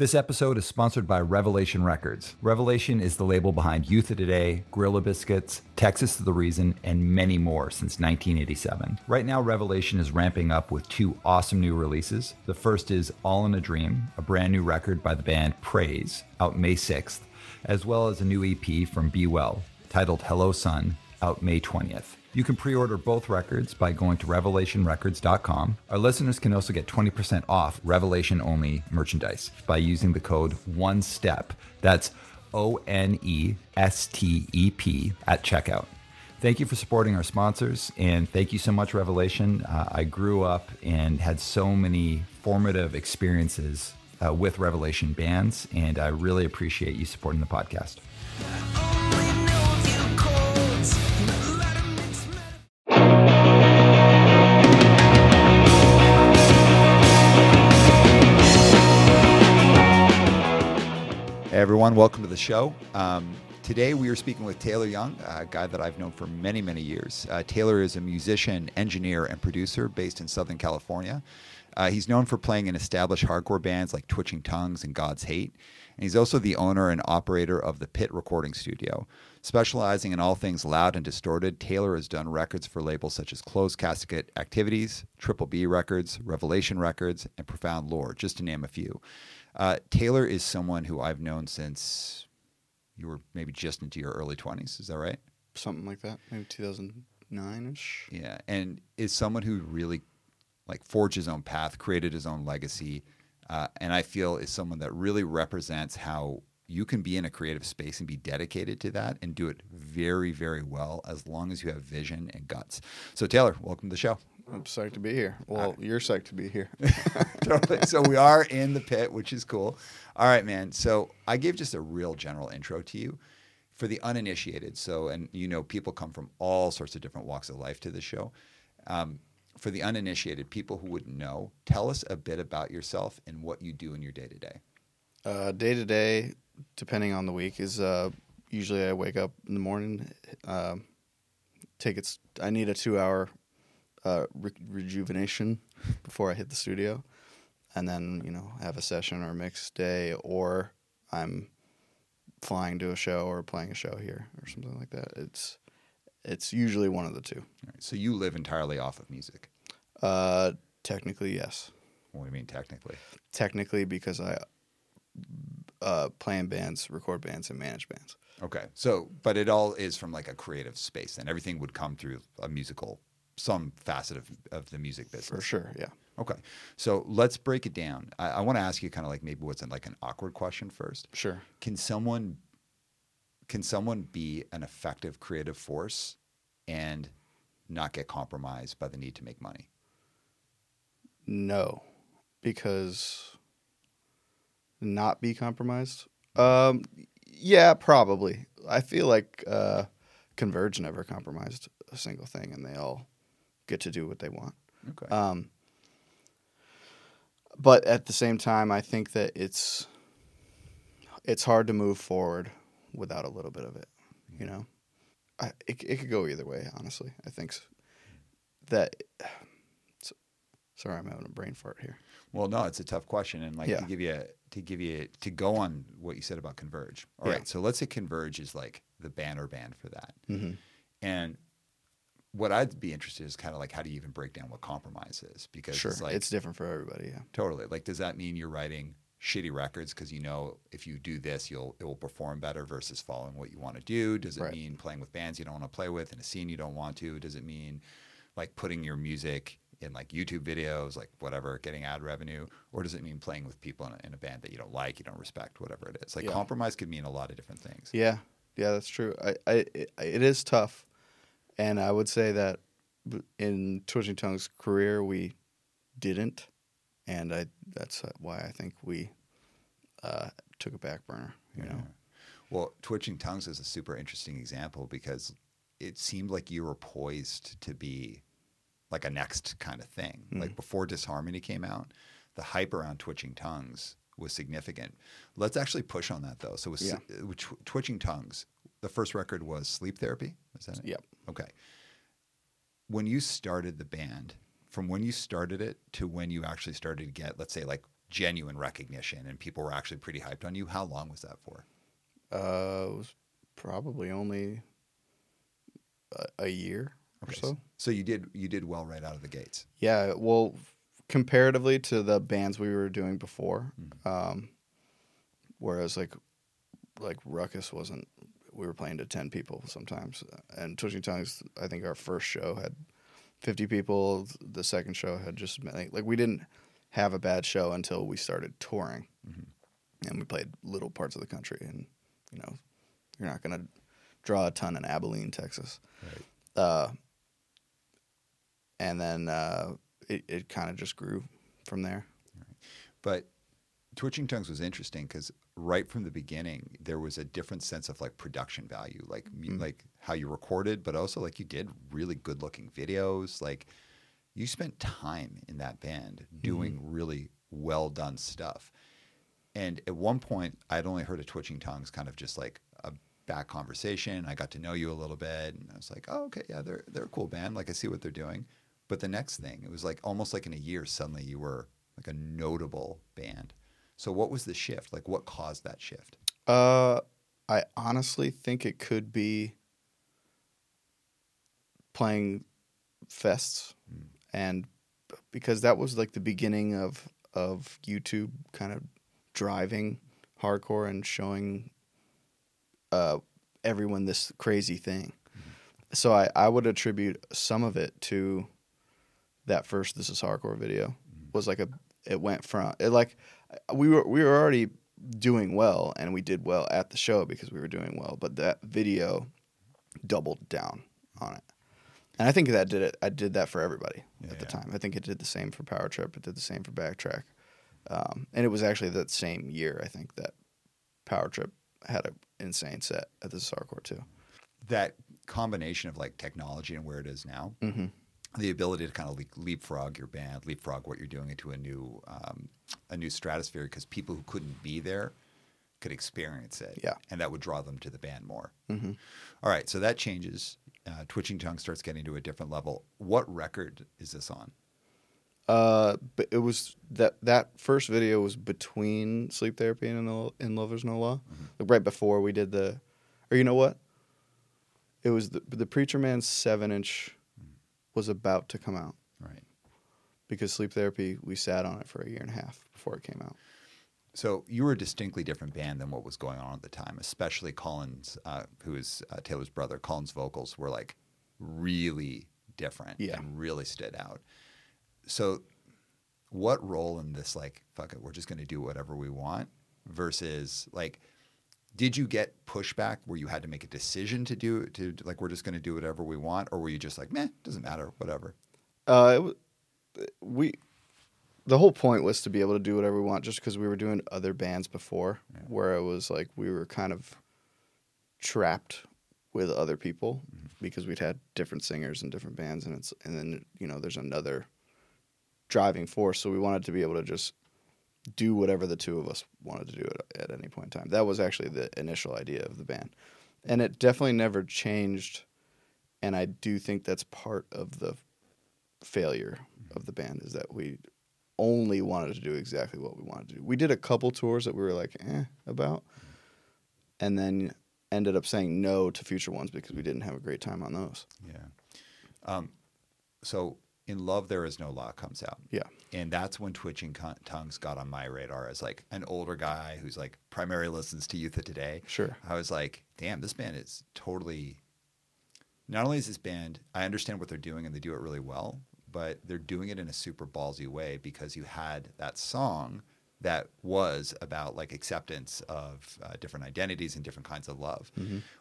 This episode is sponsored by Revelation Records. Revelation is the label behind Youth of Today, Gorilla Biscuits, Texas Is the Reason, and many more since 1987. Right now, Revelation is ramping up with two awesome new releases. The first is All in a Dream, a brand new record by the band Praise, out May 6th, as well as a new EP from Be Well, titled Hello Sun, out May 20th. You can pre order both records by going to revelationrecords.com. Our listeners can also get 20% off Revelation only merchandise by using the code ONE STEP. That's O N E S T E P at checkout. Thank you for supporting our sponsors, and thank you so much, Revelation. Uh, I grew up and had so many formative experiences uh, with Revelation bands, and I really appreciate you supporting the podcast. Everyone, welcome to the show. Um, today we are speaking with Taylor Young, a guy that I've known for many, many years. Uh, Taylor is a musician, engineer, and producer based in Southern California. Uh, he's known for playing in established hardcore bands like Twitching Tongues and God's Hate. And he's also the owner and operator of the Pit Recording Studio. Specializing in all things loud and distorted, Taylor has done records for labels such as Closed Casket Activities, Triple B Records, Revelation Records, and Profound Lore, just to name a few. Uh, Taylor is someone who I've known since you were maybe just into your early 20s. Is that right? something like that, maybe 2009 ish. Yeah. And is someone who really like forged his own path, created his own legacy. Uh, and I feel is someone that really represents how you can be in a creative space and be dedicated to that and do it very, very well as long as you have vision and guts. So, Taylor, welcome to the show. I'm psyched to be here. Well, you're psyched to be here. totally. So we are in the pit, which is cool. All right, man. So I gave just a real general intro to you for the uninitiated. So, and you know, people come from all sorts of different walks of life to the show. Um, for the uninitiated, people who wouldn't know, tell us a bit about yourself and what you do in your day to day. Uh, Day to day, depending on the week, is uh, usually I wake up in the morning, uh, take. I need a two hour uh, re- rejuvenation before I hit the studio, and then you know have a session or a mix day, or I'm flying to a show or playing a show here or something like that. It's it's usually one of the two. Right, so you live entirely off of music. Uh, technically, yes. What do you mean technically? Technically, because I uh, play in bands, record bands, and manage bands. Okay. So, but it all is from like a creative space, and everything would come through a musical, some facet of, of the music business. For sure, yeah. Okay. So let's break it down. I, I want to ask you kind of like maybe what's in like an awkward question first. Sure. Can someone can someone be an effective creative force and not get compromised by the need to make money? No, because not be compromised. Um, yeah, probably. I feel like uh, Converge never compromised a single thing, and they all get to do what they want. Okay. Um, but at the same time, I think that it's it's hard to move forward without a little bit of it. You know, I, it it could go either way. Honestly, I think that. Sorry, I'm having a brain fart here. well, no, it's a tough question, and like Yeah. to give you to give you to go on what you said about Converge. All right. Yeah. So let's say Converge is like the banner band for that, hmm and what I'd be interested in is kind of like how do you even break down what compromise is? Because Sure, it's like it's different for everybody. Yeah. Totally. Like, does that mean you're writing shitty records because you know if you do this, you'll it will perform better versus following what you want to do? Does it Right. mean playing with bands you don't want to play with in a scene you don't want to? Does it mean like putting your music in like YouTube videos, like whatever, getting ad revenue, or does it mean playing with people in a, in a band that you don't like, you don't respect, whatever it is? Like, Yeah. compromise could mean a lot of different things. Yeah, yeah, that's true. I, I it, it is tough, and I would say that in Twitching Tongue's career we didn't, and I that's why I think we uh, took a back burner. You know, Well, Twitching Tongues is a super interesting example because it seemed like you were poised to be like a next kind of thing. Mm. Like before Disharmony came out, the hype around Twitching Tongues was significant. Let's actually push on that though. So with, Yeah. with Tw- Twitching Tongues, the first record was Sleep Therapy. Is that it? Yep. Okay. When you started the band, from when you started it to when you actually started to get, let's say, like genuine recognition and people were actually pretty hyped on you. How long was that for? Uh, it was probably only a, a year or so. So you did you did well right out of the gates. Yeah, well, comparatively to the bands we were doing before, Mm-hmm. um, whereas like like Ruckus wasn't, we were playing to ten people sometimes, and Twitching Tongues, I think our first show had fifty people. The second show had just like, like we didn't have a bad show until we started touring, Mm-hmm. and we played little parts of the country, and you know, you're not gonna draw a ton in Abilene, Texas. Right. Uh, and then uh, it, it kind of just grew from there. But Twitching Tongues was interesting because right from the beginning there was a different sense of like production value, like Mhm. like how you recorded, but also like you did really good looking videos. Like you spent time in that band doing really well done stuff. And at one point, I'd only heard of Twitching Tongues kind of just like a back conversation. I got to know you a little bit, and I was like, "Oh, okay, yeah, they're they're a cool band. Like I see what they're doing." But the next thing, it was like almost like in a year, suddenly you were like a notable band. So what was the shift? Like what caused that shift? Uh, I honestly think it could be playing fests, and because that was like the beginning of of YouTube kind of driving hardcore and showing uh, everyone this crazy thing. So I, I would attribute some of it to that first "This Is Hardcore" video. Was like a it went from it like we were we were already doing well and we did well at the show because we were doing well, but that video doubled down on it. And I think that did it. I did that for everybody Yeah, at the yeah. time. I think it did the same for Power Trip. It did the same for Backtrack. Um, and it was actually that same year, I think, that Power Trip had an insane set at the Hardcore too. That combination of like technology and where it is now, Mm-hmm. The ability to kind of leapfrog your band, leapfrog what you're doing into a new um, a new stratosphere because people who couldn't be there could experience it. Yeah. and that would draw them to the band more. Mm-hmm. All right, so that changes. Uh, Twitching Tongue starts getting to a different level. What record is this on? Uh, but it was that that first video was between sleep therapy and in, in Lovers No Law, like right before we did the, or you know what? It was the the Preacher Man seven inch was about to come out Right. because sleep therapy we sat on it for a year and a half before it came out. So you were a distinctly different band than what was going on at the time, especially Colin's, uh, who is uh, Taylor's brother. Colin's vocals were like really different Yeah. and really stood out. So, what role in this, like, fuck it, we're just going to do whatever we want, versus like, did you get pushback where you had to make a decision to do to like we're just going to do whatever we want, or were you just like, meh, doesn't matter, whatever? Uh, it, wa- we the whole point was to be able to do whatever we want, just because we were doing other bands before, Yeah. where it was like we were kind of trapped with other people because we'd had different singers and different bands, and it's and then you know there's another driving force, so we wanted to be able to just do whatever the two of us wanted to do at, at any point in time. That was actually the initial idea of the band, and it definitely never changed. And I do think that's part of the failure of the band is that we only wanted to do exactly what we wanted to do. We did a couple tours that we were like, eh, about, and then ended up saying no to future ones because we didn't have a great time on those. Yeah. Um, so in love there is no law comes out. Yeah. And that's when Twitching Con- Tongues got on my radar as like an older guy who's like primarily listens to Youth of Today. Sure. I was like, damn, this band is totally. Not only is this band, I understand what they're doing and they do it really well, but they're doing it in a super ballsy way because you had that song that was about like acceptance of uh, different identities and different kinds of love,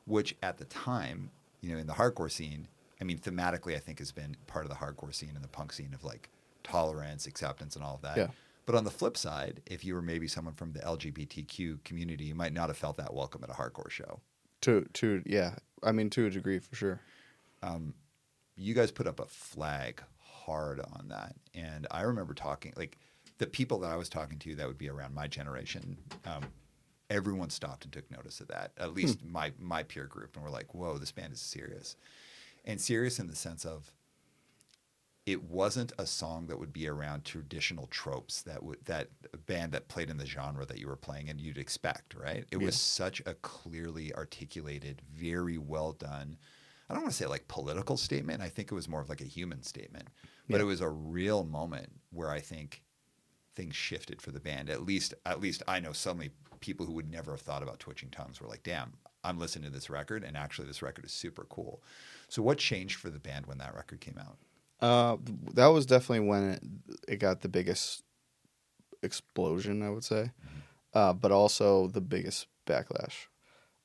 which at the time, you know, in the hardcore scene, I mean, thematically, I think has been part of the hardcore scene and the punk scene of like tolerance, acceptance, and all of that. Yeah. But on the flip side, if you were maybe someone from the LGBTQ community, you might not have felt that welcome at a hardcore show. To to yeah, I mean to a degree for sure. You guys put up a flag hard on that. And I remember talking, like, the people that I was talking to that would be around my generation, um, everyone stopped and took notice of that, at least my, my peer group. And we're like, whoa, this band is serious. And serious in the sense of it wasn't a song that would be around traditional tropes that would that a band that played in the genre that you were playing and you'd expect, right? It Yeah. was such a clearly articulated, very well done. I don't want to say like political statement. I think it was more of like a human statement. But Yeah. it was a real moment where I think things shifted for the band. At least at least I know many people who would never have thought about twitching tongues were like, damn, I'm listening to this record and actually this record is super cool. So what changed for the band when that record came out? Uh, that was definitely when it, it got the biggest explosion, I would say, uh, but also the biggest backlash.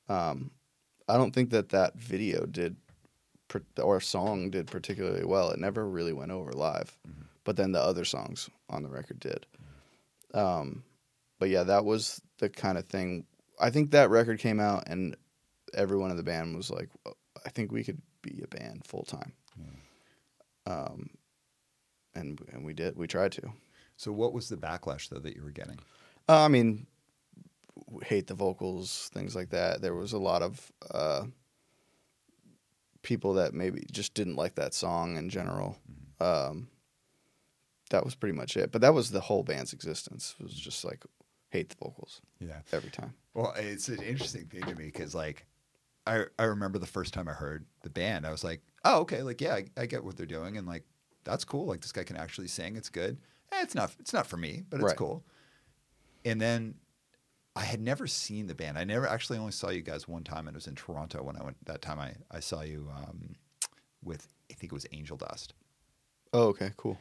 Um, I don't think that that video did, or song did particularly well. It never really went over live, but then the other songs on the record did. Um, but yeah, that was the kind of thing. I think that record came out, and everyone in the band was like, "I think we could be a band full time." um, and and we did. We tried to. So what was the backlash though that you were getting? Uh, I mean, hate the vocals, things like that. There was a lot of uh, people that maybe just didn't like that song in general. Um, that was pretty much it. But that was the whole band's existence. It was just like hate the vocals Yeah. every time. Well, it's an interesting thing to me because, like, I I remember the first time I heard the band, I was like, oh, okay, like, yeah, I, I get what they're doing, and like, that's cool. Like, this guy can actually sing. It's good. Eh, it's not it's not for me, but it's Right. cool. And then I had never seen the band. I never actually only saw you guys one time, and it was in Toronto when I went. That time I I saw you um, with I think it was Angel Dust. Oh, okay, cool.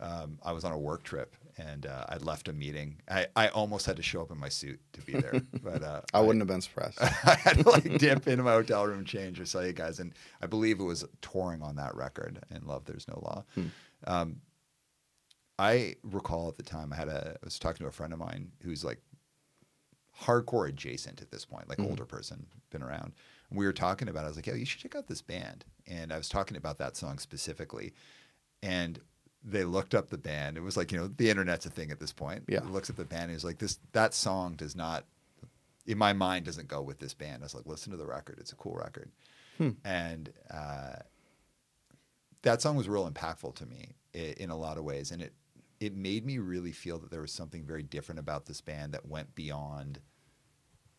um, I was on a work trip and uh, I'd left a meeting. I, I almost had to show up in my suit to be there, but uh, I wouldn't have been surprised. I had to like dip into my hotel room, change, or saw you guys, and I believe it was touring on that record. And Love, There's No Law. Um, I recall at the time I had a I was talking to a friend of mine who's like hardcore adjacent at this point, like older person, been around. And we were talking about. it. I was like, "Yo, you should check out this band." And I was talking about that song specifically, and they looked up the band. It was like you know the internet's a thing at this point. Yeah. He looks at the band. and He's like, "This that song does not." In my mind, doesn't go with this band. I was like, listen to the record. It's a cool record, and uh, that song was real impactful to me in a lot of ways, and it it made me really feel that there was something very different about this band that went beyond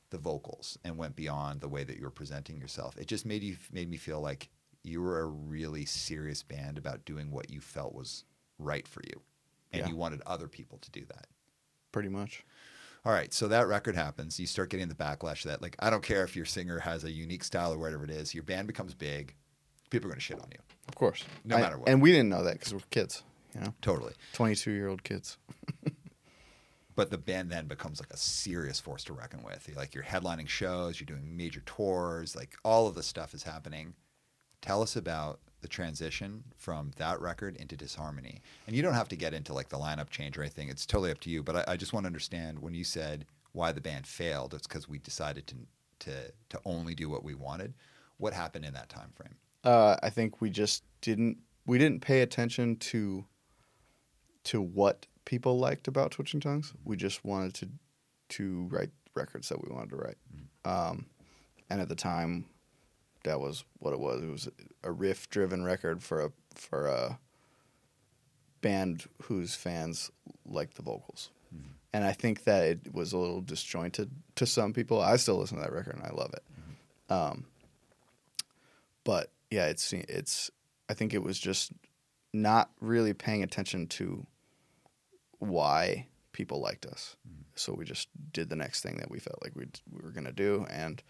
the vocals and went beyond the way that you were presenting yourself. It just made you made me feel like you were a really serious band about doing what you felt was right for you, and Yeah. you wanted other people to do that. Pretty much. All right, so that record happens. You start getting the backlash that, like, I don't care if your singer has a unique style or whatever it is. Your band becomes big. People are going to shit on you. Of course. No I- matter what. And we didn't know that because we're kids, you know, Totally. 22 year old kids. But the band then becomes like a serious force to reckon with. You're, like, you're headlining shows, you're doing major tours, like, all of this stuff is happening. Tell us about the transition from that record into Disharmony. And you don't have to get into like the lineup change or anything. It's totally up to you. But I, I just want to understand when you said why the band failed, it's because we decided to to to only do what we wanted. What happened in that time frame? Uh, I think we just didn't we didn't pay attention to to what people liked about Twitching Tongues. We just wanted to to write records that we wanted to write. Um, and at the time, that was what it was. It was a riff driven record for a for a band whose fans liked the vocals. Mm-hmm. And I think that it was a little disjointed to some people. I still listen to that record and I love it. Mm-hmm. Um, but yeah, it's it's. I think it was just not really paying attention to why people liked us. Mm-hmm. So we just did the next thing that we felt like we we were gonna do, and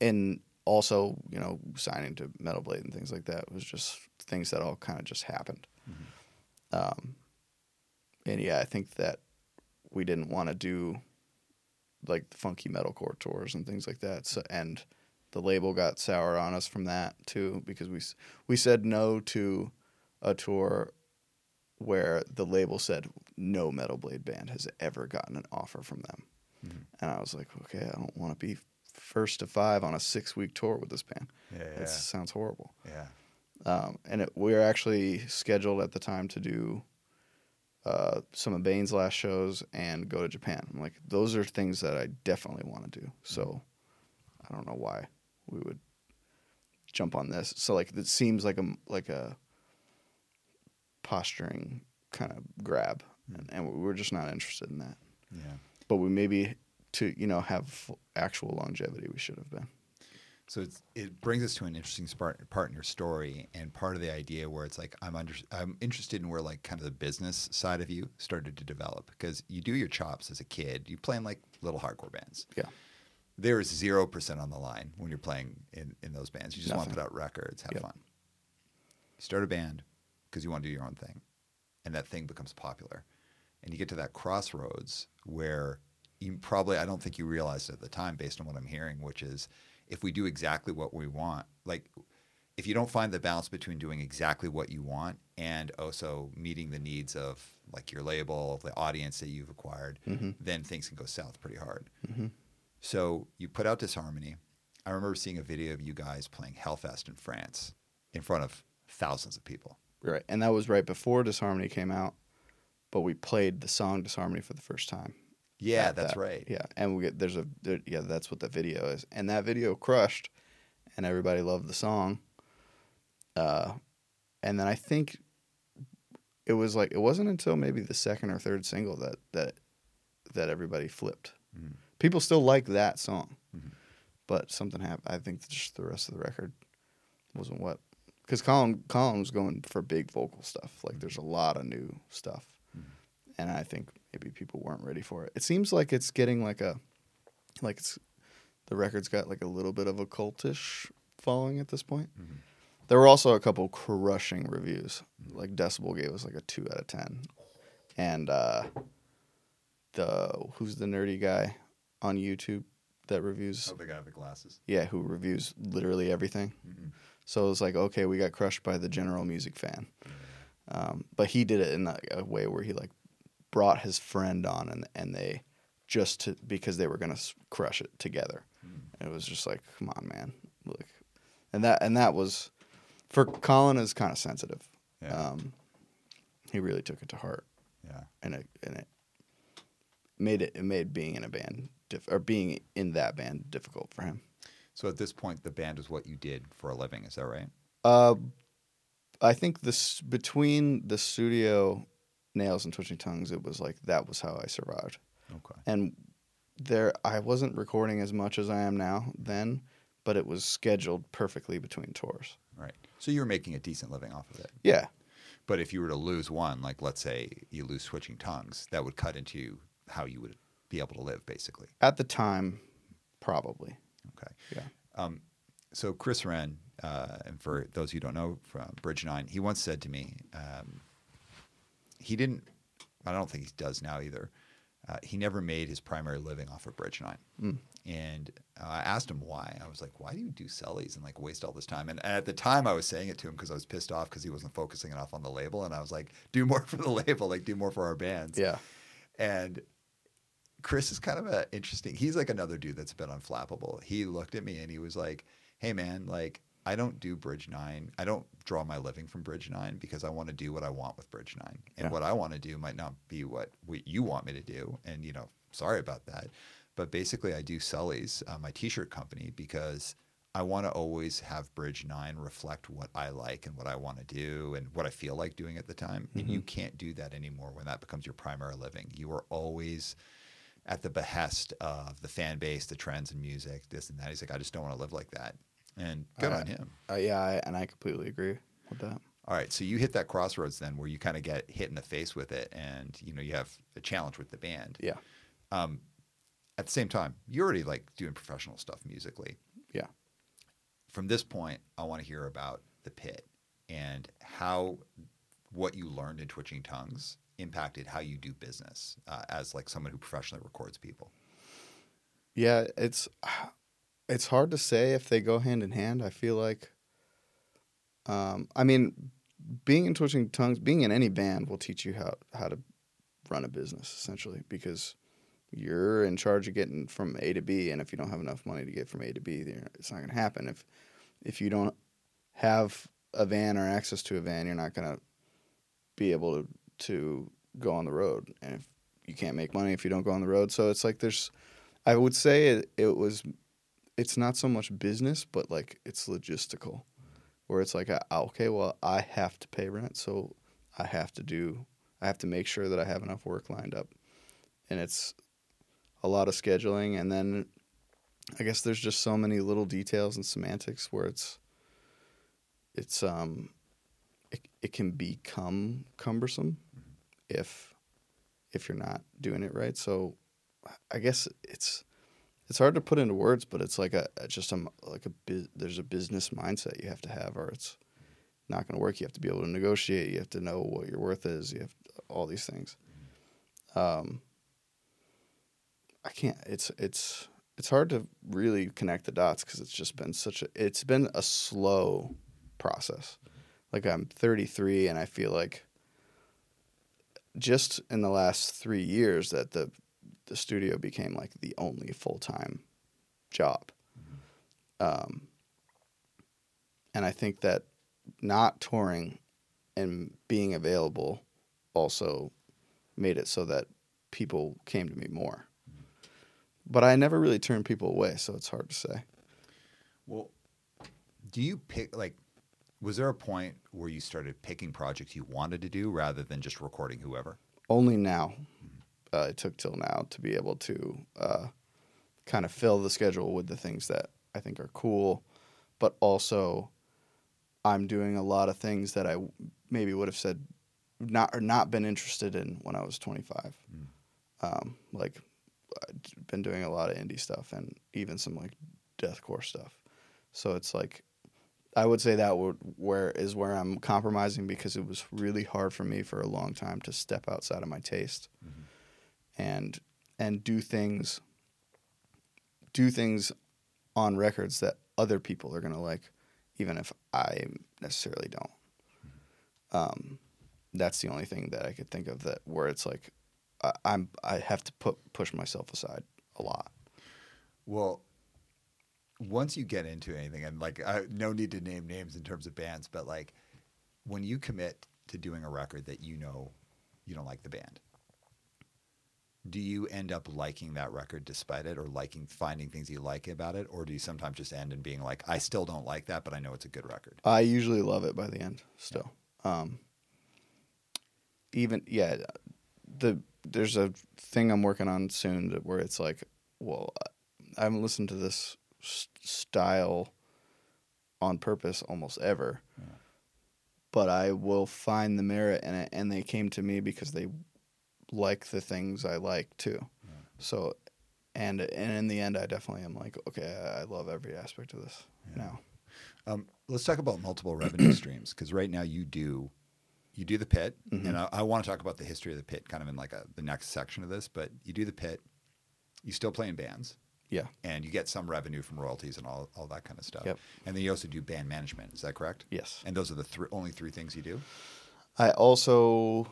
and also you know signing to Metal Blade and things like that was just things that all kind of just happened. Um, and yeah, I think that we didn't want to do like the funky metalcore tours and things like that. So and the label got sour on us from that too because we we said no to a tour where the label said no Metal Blade band has ever gotten an offer from them. And I was like, okay, I don't want to be first to five on a six week tour with this band. Yeah, yeah. That sounds horrible. Yeah. Um, and it, we were actually scheduled at the time to do uh, some of Bane's last shows and go to Japan. I'm like, those are things that I definitely want to do. So I don't know why we would jump on this. So like, it seems like a like a posturing kind of grab, and, and we're just not interested in that. Yeah. But we maybe to you know have actual longevity, we should have been. So it's, it brings us to an interesting part, part in your story, and part of the idea where it's like I'm under, I'm interested in where like kind of the business side of you started to develop because you do your chops as a kid. You play in like little hardcore bands. Yeah. There is zero percent on the line when you're playing in, in those bands. You just want to put out records, have Yep. fun. You start a band because you want to do your own thing, and that thing becomes popular, and you get to that crossroads where you probably I don't think you realized it at the time, based on what I'm hearing, which is if we do exactly what we want, like if you don't find the balance between doing exactly what you want and also meeting the needs of like your label, the audience that you've acquired, Mm-hmm. then things can go south pretty hard. So you put out Disharmony. I remember seeing a video of you guys playing Hellfest in France in front of thousands of people. Right, and that was right before Disharmony came out, but we played the song Disharmony for the first time. Yeah, at that's that. right. Yeah, and we get there's a there, yeah that's what the video is, and that video crushed, and everybody loved the song. Uh, and then I think it was like it wasn't until maybe the second or third single that that that everybody flipped. Mhm. People still like that song, Mhm. but something happened. I think just the rest of the record wasn't what because Colin Colin was going for big vocal stuff. Like there's a lot of new stuff, and I think maybe people weren't ready for it. It seems like it's getting like a like it's the record's got like a little bit of a cultish following at this point. There were also a couple crushing reviews. Like Decibel gave us like a two out of ten, and uh, the who's the nerdy guy on YouTube that reviews Oh, the guy with the glasses. yeah, who reviews literally everything. So it was like, okay, we got crushed by the general music fan. Um, but he did it in a, a way where he like brought his friend on, and and they just to, because they were gonna crush it together. And it was just like, come on, man, like, and that and that was for Colin is kind of sensitive. Yeah. Um, he really took it to heart, Yeah. and it and it made it it made being in a band diff- or being in that band difficult for him. So at this point, the band is what you did for a living. Is that right? Uh, I think this between the studio nails and twitching tongues, it was like that was how I survived. Okay. And there, I wasn't recording as much as I am now then, but it was scheduled perfectly between tours. Right. So you were making a decent living off of it. Yeah, But if you were to lose one, like let's say you lose twitching tongues, that would cut into how you would be able to live, basically. at the time, probably. Okay. Yeah. Um, so Chris Wrenn, uh, and for those who don't know from Bridge Nine, he once said to me, um, he didn't. I don't think he does now either. Uh, he never made his primary living off of Bridge Nine, Mm. and uh, I asked him why. I was like, "Why do you do sellies and like waste all this time?" And at the time, I was saying it to him because I was pissed off because he wasn't focusing enough on the label, and I was like, "Do more for the label, like do more for our bands." Yeah. And Chris is kind of a interesting. He's like another dude that's been unflappable. He looked at me and he was like, "Hey man, like I don't do Bridge 9. I don't draw my living from Bridge 9 because I want to do what I want with Bridge 9. And Yeah. what I want to do might not be what, what you want me to do. And you know, sorry about that. But basically I do Sully's, uh, my t-shirt company because I want to always have Bridge 9 reflect what I like and what I want to do and what I feel like doing at the time. And you can't do that anymore when that becomes your primary living. You are always at the behest of the fan base, the trends in music, this and that. He's like, I just don't want to live like that. And good Uh, on him. Uh, yeah, I, and I completely agree with that. All right, so you hit that crossroads then, where you kind of get hit in the face with it, and you know you have a challenge with the band. Yeah. Um, at the same time, you're already like doing professional stuff musically. Yeah. From this point, I want to hear about the pit and how what you learned in Twitching Tongues impacted how you do business uh, as like someone who professionally records people. Yeah, it's it's hard to say if they go hand in hand. I feel like, um, I mean, being in twitching tongues, being in any band will teach you how how to run a business essentially because you're in charge of getting from A to B, and if you don't have enough money to get from A to B, it's not going to happen. If if you don't have a van or access to a van, you're not going to be able to to go on the road, and if you can't make money if you don't go on the road, so it's like there's I would say it, it was it's not so much business, but like it's logistical, where it's like, uh, okay, well, I have to pay rent, so I have to do. I have to make sure that I have enough work lined up, and it's a lot of scheduling. And then I guess there's just so many little details and semantics where it's it's um it, it can become cumbersome if if you're not doing it right. So I guess it's it's hard to put into words, but it's like a just a like a there's a business mindset you have to have, or it's not going to work. You have to be able to negotiate. You have to know what your worth is. You have all these things. Um, I can't. It's it's it's hard to really connect the dots because it's just been such a. It's been a slow process. Like I'm 33, and I feel like just in the last three years that the the studio became like the only full time job. Um, and I think that not touring and being available also made it so that people came to me more. But I never really turned people away, so it's hard to say. Well, do you pick like? Was there a point where you started picking projects you wanted to do rather than just recording whoever? Only now. Uh, it took till now to be able to uh, kind of fill the schedule with the things that I think are cool, but also I'm doing a lot of things that I maybe would have said not or not been interested in when I was 25. Um, like I've been doing a lot of indie stuff and even some like deathcore stuff. So it's like I would say that would where is where I'm compromising because it was really hard for me for a long time to step outside of my taste and and do things do things on records that other people are gonna like, even if I necessarily don't. Um, that's the only thing that I could think of that where it's like I, I'm I have to put push myself aside a lot. Well, once you get into anything, and like, I, no need to name names in terms of bands, but like, when you commit to doing a record that you know you don't like the band, do you end up liking that record despite it, or liking finding things you like about it, or do you sometimes just end in being like, I still don't like that, but I know it's a good record? I usually love it by the end still. Um, even yeah, the there's a thing I'm working on soon that where it's like, well, I haven't listened to this style on purpose almost ever, but I will find the merit in it, and they came to me because they like the things I like too. So, and and in the end, I definitely am like, okay, I love every aspect of this now. Um, let's talk about multiple revenue streams because right now you do you do the pit, Mm-hmm. and I, I want to talk about the history of the pit kind of in like a, the next section of this. But you do the pit, you still play in bands, Yeah. and you get some revenue from royalties and all, all that kind of stuff. Yep. And then you also do band management. Is that correct? Yes. And those are the only three things you do. I also,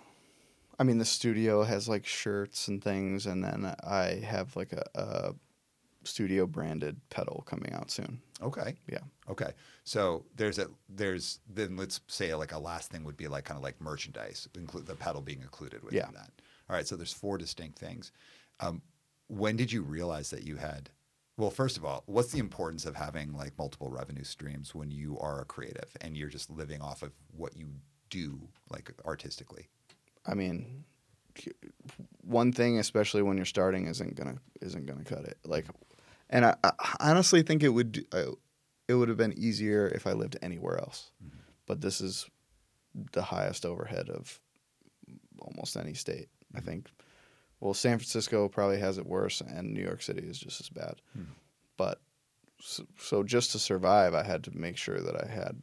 I mean, the studio has like shirts and things, and then I have like a, a studio branded pedal coming out soon. Okay. Yeah. Okay. So there's a there's then let's say like a last thing would be like kind of like merchandise, include the pedal being included within Yeah. that. All right. So there's four distinct things. Um, when did you realize that you had? Well, first of all, what's the importance of having like multiple revenue streams when you are a creative and you're just living off of what you do like artistically? I mean, one thing, especially when you're starting, isn't gonna isn't gonna cut it. Like, and I, I honestly think it would uh, it would have been easier if I lived anywhere else. Mm-hmm. But this is the highest overhead of almost any state. I mm-hmm. think. Well, San Francisco probably has it worse, and New York City is just as bad. Hmm. But so, so just to survive, I had to make sure that I had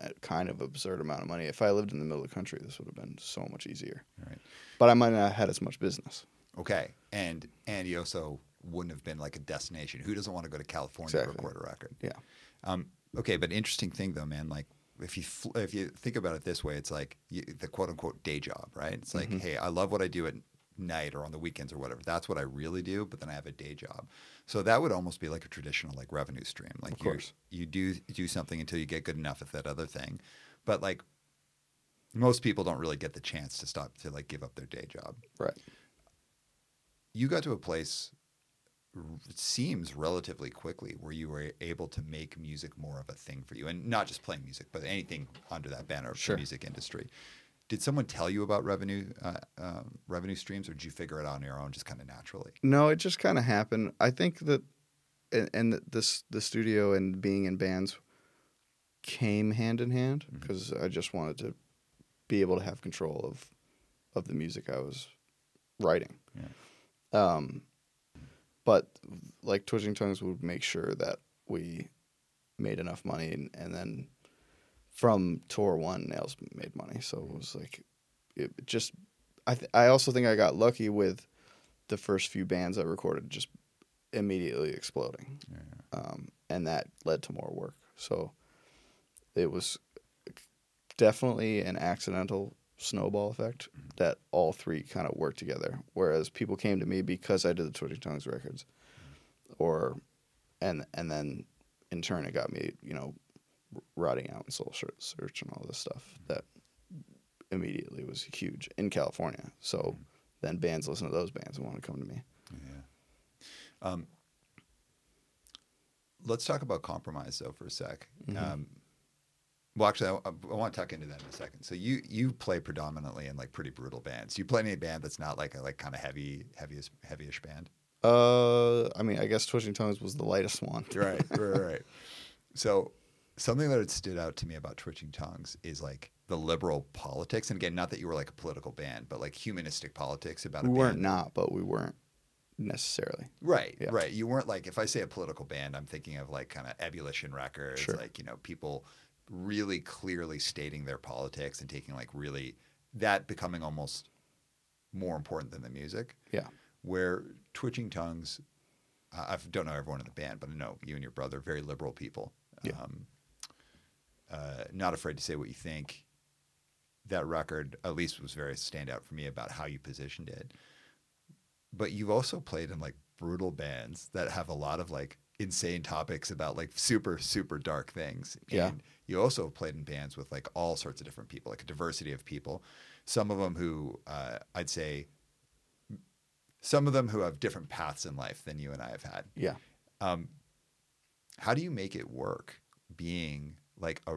a, kind of absurd amount of money. If I lived in the middle of the country, this would have been so much easier. Right. But I might not have had as much business. Okay. And and you also wouldn't have been like a destination. Who doesn't want to go to California Exactly. to record a record? Yeah. Um, okay, but interesting thing though, man. Like if you fl- if you think about it this way, it's like you, the quote unquote day job, right? It's like, hey, I love what I do at night or on the weekends or whatever. That's what I really do. But then I have a day job, so that would almost be like a traditional like revenue stream. Like course. you do do something until you get good enough at that other thing, but like most people don't really get the chance to stop to like give up their day job Right. you got to a place it seems relatively quickly where you were able to make music more of a thing for you and not just playing music but anything under that banner of Sure. the music industry did someone tell you about revenue uh, um, revenue streams, or did you figure it out on your own, just kind of naturally? No, it just kind of happened. I think that, and, and this the studio and being in bands came hand in hand because I just wanted to be able to have control of of the music I was writing. Yeah. Um, but like Twitching Tongues would make sure that we made enough money, and, and then from tour one, Nails made money. So it was like, it just. I th- I also think I got lucky with the first few bands I recorded just immediately exploding, um, and that led to more work. So it was definitely an accidental snowball effect that all three kind of worked together. Whereas people came to me because I did the Twitching Tongues records, or and and then in turn it got me you know rotting out and soul search and all this stuff that immediately was huge in California. So then bands listen to those bands and want to come to me. Yeah. Um, let's talk about compromise though for a sec. Mhm. Um, well, actually, I, I want to tuck into that in a second. So you you play predominantly in like pretty brutal bands. You play in a band that's not like a like kind of heavy heaviest heavyish band. Uh, I mean, I guess Twitching Tongues was the lightest one. right, right, right. So something that had stood out to me about Twitching Tongues is like the liberal politics, and again, not that you were like a political band, but like humanistic politics about. We a weren't band. not, but we weren't necessarily. Right, Yeah. right. You weren't like if I say a political band, I'm thinking of like kind of ebullition records, Sure. like you know people really clearly stating their politics and taking like really that becoming almost more important than the music. Yeah. Where twitching tongues, I don't know everyone in the band, but I know you and your brother, very liberal people. Yeah. Um, uh, not afraid to say what you think. That record, at least, was very standout for me about how you positioned it but you've also played in like brutal bands that have a lot of like insane topics about like super super dark things Yeah. and you also played in bands with like all sorts of different people like a diversity of people some of them who uh, i'd say some of them who have different paths in life than you and i have had Yeah. um, how do you make it work being like a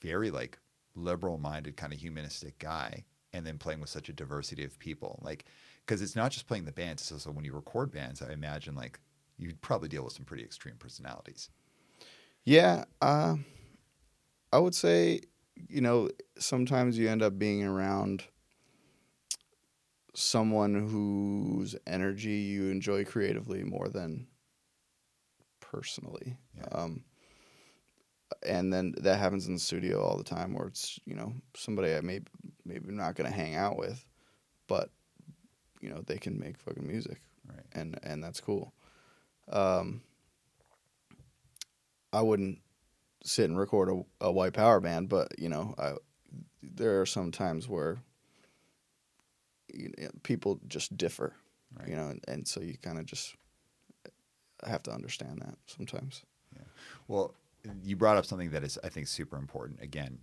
very like liberal minded kind of humanistic guy and then playing with such a diversity of people like because it's not just playing the bands so, also when you record bands i imagine like you'd probably deal with some pretty extreme personalities Yeah, uh, I would say, you know, sometimes you end up being around someone whose energy you enjoy creatively more than personally. Yeah. Um, and then that happens in the studio all the time where it's, you know, somebody I may maybe not going to hang out with, but, you know, they can make fucking music right and and that's cool. Um, I wouldn't sit and record a, a white power band, but you know, I, there are some times where you know, people just differ, right you know, and, and so you kind of just have to understand that sometimes. Well, you brought up something that is, I think, super important. Again,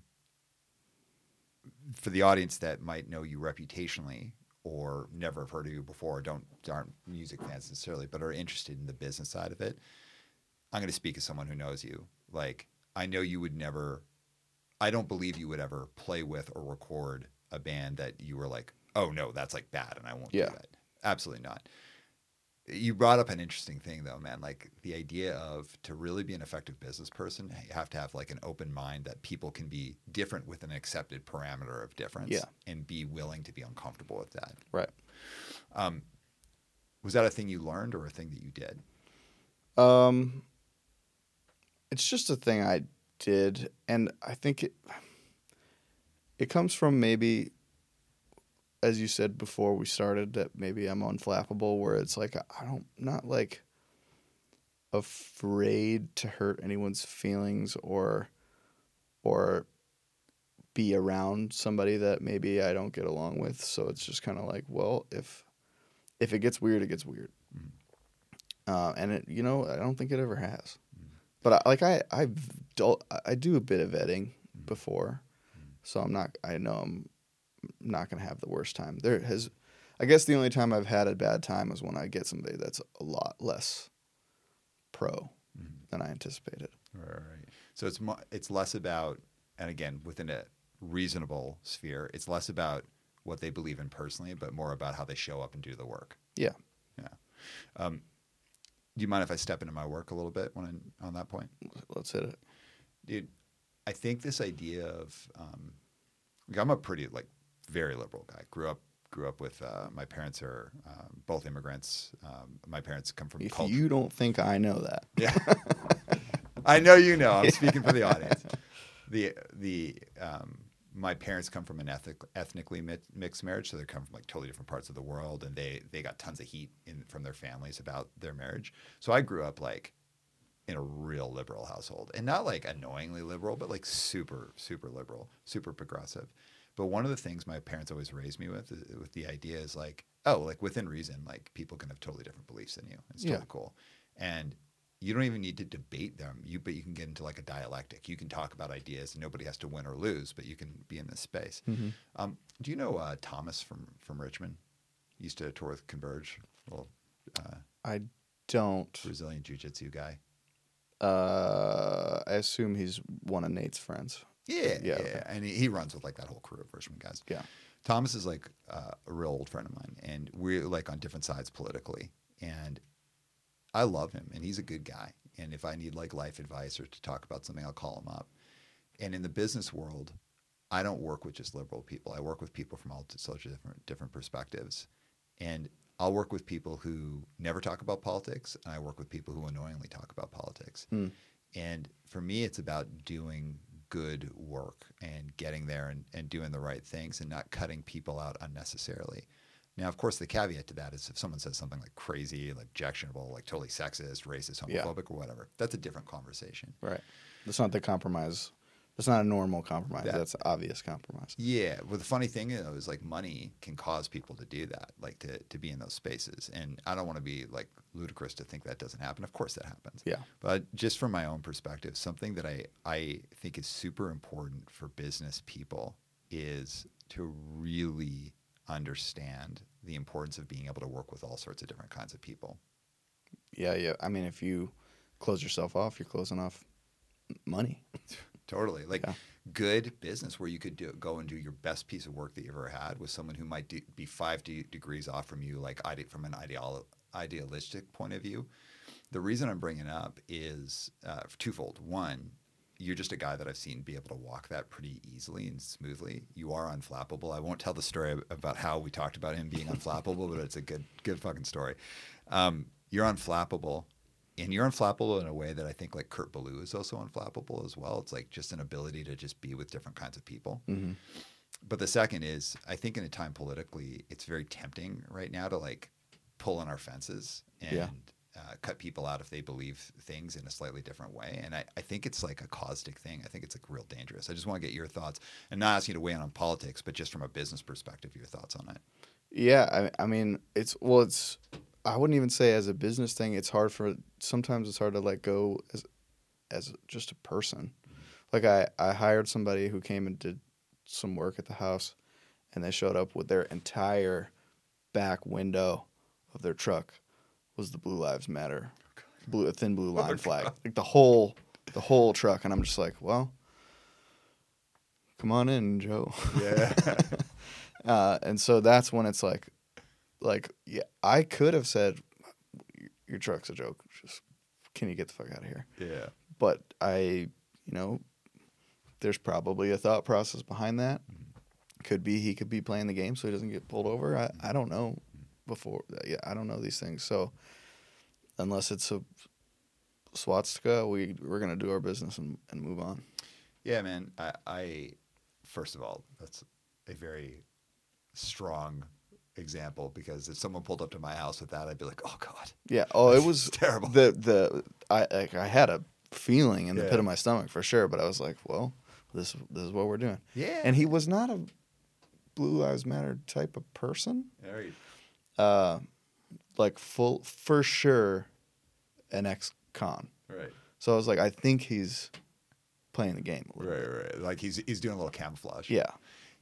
for the audience that might know you reputationally or never have heard of you before, don't aren't music fans necessarily, but are interested in the business side of it. I'm going to speak as someone who knows you. Like, I know you would never. I don't believe you would ever play with or record a band that you were like, oh no, that's like bad, and I won't Yeah. do that. Absolutely not you brought up an interesting thing though man like the idea of to really be an effective business person you have to have like an open mind that people can be different with an accepted parameter of difference Yeah. and be willing to be uncomfortable with that Right. um, was that a thing you learned or a thing that you did Um, it's just a thing I did, and I think it it comes from maybe, as you said before we started, that maybe I'm unflappable. Where it's like I don't not like afraid to hurt anyone's feelings or or be around somebody that maybe I don't get along with. So it's just kind of like, well, if if it gets weird, it gets weird. Mhm. Uh, and it, you know, I don't think it ever has. But I, like I, I've do, I do a bit of vetting before, so I'm not. I know I'm not gonna have the worst time. There has, I guess, the only time I've had a bad time is when I get somebody that's a lot less pro than I anticipated. right, right. so it's mo- it's less about and again within a reasonable sphere. It's less about what they believe in personally, but more about how they show up and do the work. Yeah. Yeah. Um, do you mind if I step into my work a little bit when I'm on that point? Let's hit it. Dude, I think this idea of um, like, I'm a pretty like very liberal guy. Grew up grew up with uh, my parents are um, both immigrants. Um, my parents come from If culture. you don't think I know that, Yeah. I know you know. I'm speaking for the audience. The the um, my parents come from an ethnic, ethnically mi- mixed marriage, so they come from like totally different parts of the world, and they they got tons of heat in from their families about their marriage. So I grew up like in a real liberal household, and not like annoyingly liberal, but like super super liberal, super progressive. But one of the things my parents always raised me with, is- with the idea is like, oh, like within reason, like people can have totally different beliefs than you. It's totally Yeah. cool, and you don't even need to debate them. You but you can get into like a dialectic. You can talk about ideas, and nobody has to win or lose, but you can be in this space. Um, do you know uh, Thomas from from Richmond? He used to tour with Converge, little uh, I don't. Brazilian jiu-jitsu guy. Uh, I assume he's one of Nate's friends. Yeah, yeah, Yeah, and he, he runs with like that whole crew of Richmond guys. Yeah. Thomas is like uh, a real old friend of mine, and we're like on different sides politically. And I love him, and he's a good guy. And if I need like life advice or to talk about something, I'll call him up. And in the business world, I don't work with just liberal people. I work with people from all sorts of different different perspectives, and I'll work with people who never talk about politics, and I work with people who annoyingly talk about politics. Hmm. And for me, it's about doing good work and getting there and, and doing the right things and not cutting people out unnecessarily. Now, of course, the caveat to that is if someone says something like crazy, like objectionable, like totally sexist, racist, Yeah. homophobic, or whatever, that's a different conversation. Right. That's not the compromise. That's not a normal compromise. That- That's obvious compromise. Yeah. Well, the funny thing though is like money can cause people to do that, like to, to be in those spaces. And I don't want to be like ludicrous to think that doesn't happen. Of course that happens. Yeah. But just from my own perspective, something that I, I think is super important for business people is to really understand the importance of being able to work with all sorts of different kinds of people. Yeah, yeah. I mean, if you close yourself off, you're closing off money. Totally. Like Yeah. good business where you could do, go and do your best piece of work that you've ever had with someone who might do, be five de- degrees off from you, like ide- from an ideal, idealistic point of view. The reason I'm bringing it up is uh, twofold. One, you're just a guy that I've seen be able to walk that pretty easily and smoothly. You are unflappable. I won't tell the story about how we talked about him being unflappable, but it's a good, good fucking story. Um, you're unflappable, and you're unflappable in a way that I think like Kurt Ballou is also unflappable as well. It's like just an ability to just be with different kinds of people. Mm-hmm. But the second is, I think in a time politically, it's very tempting right now to like pull on our fences and Yeah. uh, cut people out if they believe things in a slightly different way. And I, I think it's like a caustic thing. I think it's like real dangerous. I just want to get your thoughts and not asking you to weigh in on politics, but just from a business perspective, your thoughts on it. Yeah, I, I mean, it's well, it's. I wouldn't even say as a business thing. It's hard for sometimes it's hard to let go as as just a person. Like I, I hired somebody who came and did some work at the house, and they showed up with their entire back window of their truck was the Blue Lives Matter, blue a thin blue line flag, like the whole the whole truck, and I'm just like, well, come on in, Joe. Yeah. Uh, and so that's when it's like, like, yeah, I could have said, your truck's a joke. Just, can you get the fuck out of here? yeah. But I, you know, there's probably a thought process behind that. Mm-hmm. Could be he could be playing the game so he doesn't get pulled over. I, I don't know mm-hmm. before. Yeah, I don't know these things. So unless it's a swastika, we we're gonna do our business and, and move on. Yeah, man. I, I first of all, that's a very strong example because if someone pulled up to my house with that, I'd be like, oh god. Yeah. Oh, it was terrible. The the I like I had a feeling in the Yeah. pit of my stomach for sure, but I was like, well, this this is what we're doing. Yeah. And he was not a Blue Lives Matter type of person. Very. Uh, like full for sure, an ex-con. Right. So I was like, I think he's playing the game Right, bit. right. Like he's he's doing a little camouflage. Yeah.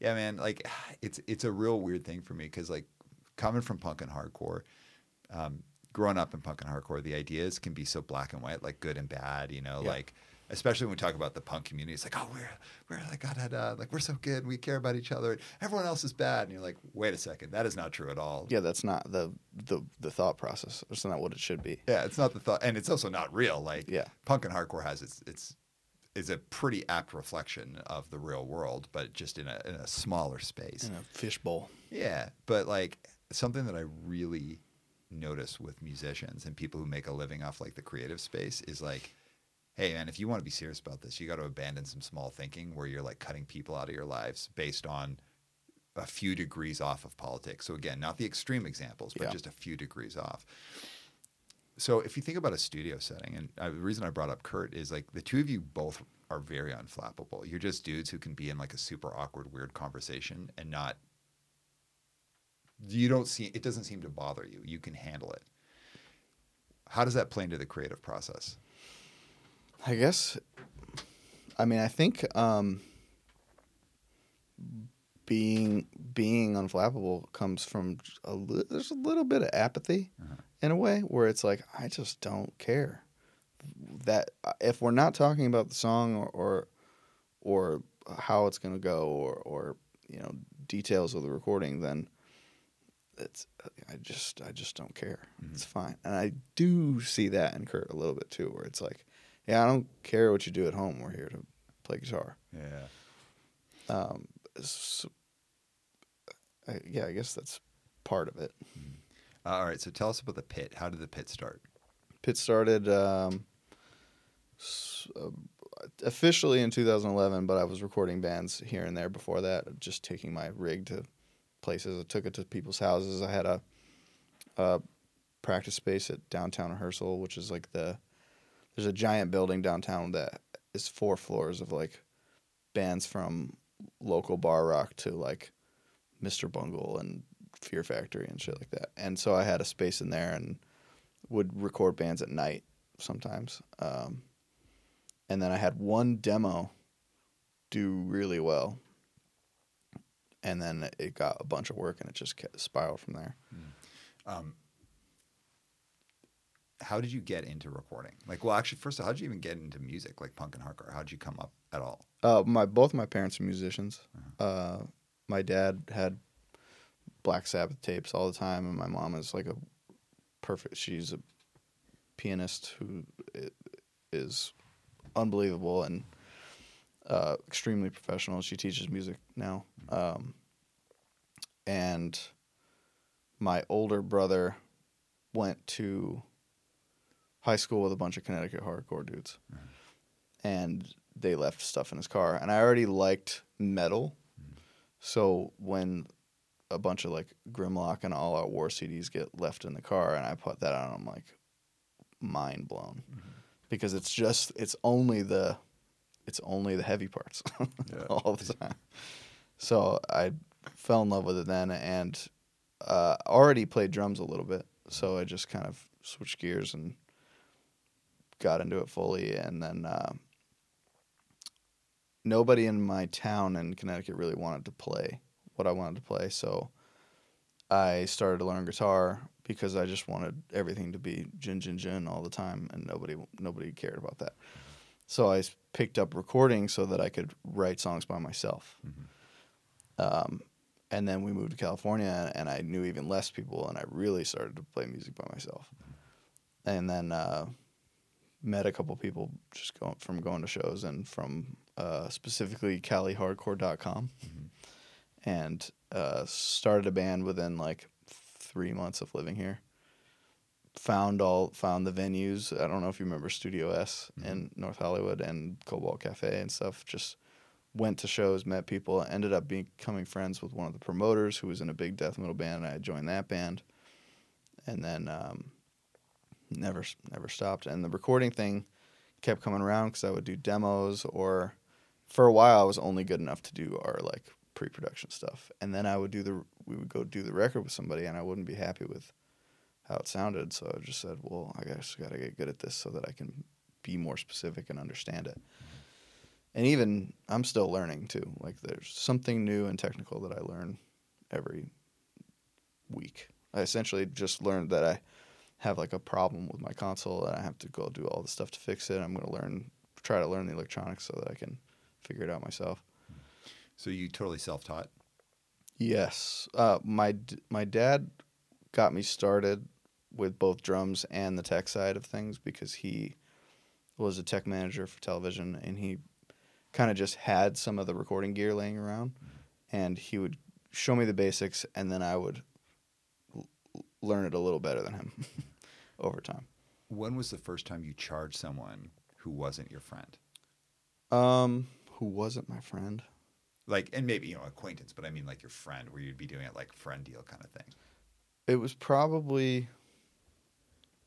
Yeah, man. Like it's it's a real weird thing for me because like coming from punk and hardcore, um, growing up in punk and hardcore, the ideas can be so black and white, like good and bad. You know, Yeah. like especially when we talk about the punk community. It's like, oh, we're we're like God, uh, like we're so good, we care about each other. Everyone else is bad, and you're like, wait a second, that is not true at all. Yeah, that's not the the the thought process. It's not what it should be. Yeah, it's not the thought, and it's also not real. Like, Yeah. punk and hardcore has its its is a pretty apt reflection of the real world, but just in a in a smaller space. In a fishbowl. Yeah, but like something that I really notice with musicians and people who make a living off like the creative space is like, hey man, if you want to be serious about this, you got to abandon some small thinking where you're like cutting people out of your lives based on a few degrees off of politics. So again, not the extreme examples, but Yeah. just a few degrees off. So if you think about a studio setting, and uh, the reason I brought up Kurt is like the two of you both are very unflappable. You're just dudes who can be in like a super awkward, weird conversation and not. You don't see it doesn't seem to bother you. You can handle it. How does that play into the creative process? I guess. I mean, I think um, being being unflappable comes from a li- there's a little bit of apathy in a way where it's like I just don't care that if we're not talking about the song or or, or how it's going to go or or you know details of the recording then it's I just I just don't care. Mm-hmm. It's fine. And I do see that in Kurt a little bit too where it's like yeah, I don't care what you do at home. We're here to play guitar. Yeah. Um, s- I, uh, yeah, I guess that's part of it. Mm-hmm. Uh, all right. So tell us about the pit. How did the pit start? Pit started um, uh, officially in 2011, but I was recording bands here and there before that, just taking my rig to places. I took it to people's houses. I had a, a practice space at downtown rehearsal, which is like the there's a giant building downtown that is four floors of like bands from local bar rock to like Mr. Bungle and Fear Factory and shit like that. And so I had a space in there and would record bands at night sometimes. Um, and then I had one demo do really well. And then it got a bunch of work and it just kept spiraled from there. Um, how did you get into recording? Like, well, actually, first of all, how did you even get into music, like punk and hardcore? How did you come up at all? Uh, my both my parents are musicians. Uh, my dad had Black Sabbath tapes all the time, and my mom is like a perfect. She's a pianist who is unbelievable and uh, extremely professional. She teaches music now, um, and my older brother went to high school with a bunch of Connecticut hardcore dudes and they left stuff in his car and i already liked metal so when a bunch of like grimlock and all out war cds get left in the car and i put that on i'm like mind blown. Because it's just it's only the it's only the heavy parts Yeah. all the time. So i fell in love with it then and uh, already played drums a little bit so i just kind of switched gears and got into it fully and then uh, nobody in my town in Connecticut really wanted to play what I wanted to play. So I started to learn guitar because I just wanted everything to be jin jin jin all the time, and nobody nobody cared about that. So I picked up recording so that I could write songs by myself. Um, and then we moved to California, and I knew even less people, and I really started to play music by myself. And then uh, met a couple people just going from going to shows and from uh, specifically CaliHardcore.com, and uh, started a band within like three months of living here. Found all found the venues. I don't know if you remember Studio S in North Hollywood and Cobalt Cafe and stuff. Just went to shows, met people, ended up becoming friends with one of the promoters who was in a big death metal band. And I joined that band, and then um, never never stopped. And the recording thing kept coming around because I would do demos, or for a while I was only good enough to do our like pre-production stuff, and then I would do the we would go do the record with somebody, and I wouldn't be happy with how it sounded, so I just said, well, I guess got to get good at this so that I can be more specific and understand it. And even I'm still learning too. Like there's something new and technical that I learn every week. I essentially just learned that I have like a problem with my console and I have to go do all the stuff to fix it. I'm going to learn try to learn the electronics so that I can figure it out myself. So you totally self-taught. Yes, uh, my my dad got me started with both drums and the tech side of things because he was a tech manager for television and he kind of just had some of the recording gear laying around and he would show me the basics and then I would l- learn it a little better than him over time. When was the first time you charged someone who wasn't your friend? Um, who wasn't my friend? Like, and maybe you know acquaintance, but I mean like your friend, where you'd be doing it like friend deal kind of thing. It was probably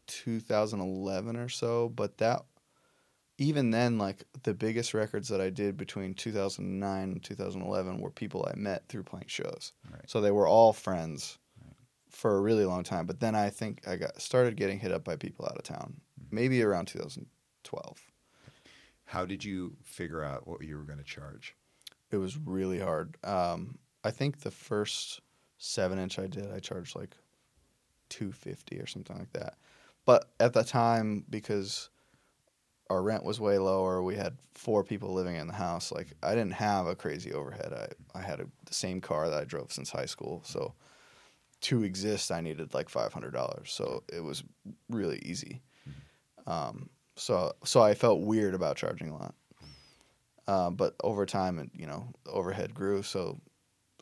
2011 or so, but that even then like the biggest records that I did between 2009 and 2011 were people I met through playing shows. Right. So they were all friends for a really long time, but then I think I got started getting hit up by people out of town. Mm-hmm. Maybe around 2012. How did you figure out what you were going to charge? It was really hard. Um, I think the first seven inch I did, I charged like two fifty or something like that. But at the time, because our rent was way lower, we had four people living in the house. Like I didn't have a crazy overhead. I I had a, the same car that I drove since high school, so to exist, I needed like five hundred dollars. So it was really easy. Um, so so I felt weird about charging a lot. Uh, but over time, it, you know, overhead grew, so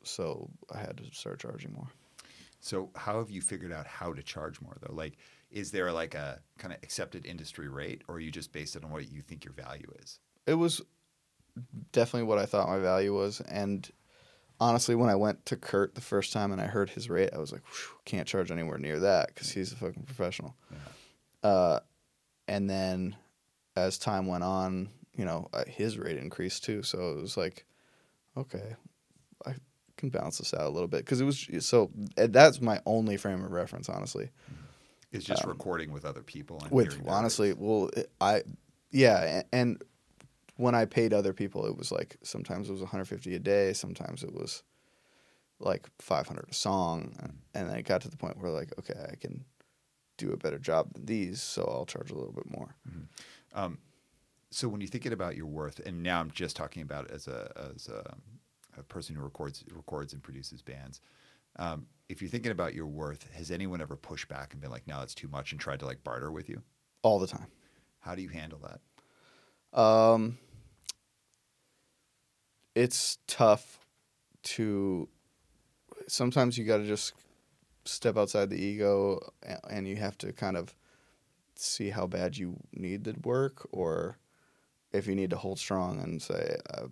so I had to start charging more. So how have you figured out how to charge more though? Like, is there like a kind of accepted industry rate, or you just based it on what you think your value is? It was definitely what I thought my value was, and honestly, when I went to Kurt the first time and I heard his rate, I was like, can't charge anywhere near that because he's a fucking professional. Yeah. Uh, and then as time went on, you know, uh, his rate increased too. So it was like, okay, I can balance this out a little bit because it was so. uh, That's my only frame of reference, honestly. It's just Um, recording with other people and With honestly, well, it- I, yeah, a- and when I paid other people, it was like sometimes it was 150 a day, sometimes it was like 500 a song, and then it got to the point where like, okay, I can do a better job than these, so I'll charge a little bit more. Um, so when you're thinking about your worth, and now I'm just talking about as a as a, a person who records records and produces bands. Um, if you're thinking about your worth, has anyone ever pushed back and been like, "No, that's too much," and tried to like barter with you? all the time. How do you handle that? Um, it's tough to. Sometimes you got to just step outside the ego, and you have to kind of see how bad you need the work, or if you need to hold strong and say, uh,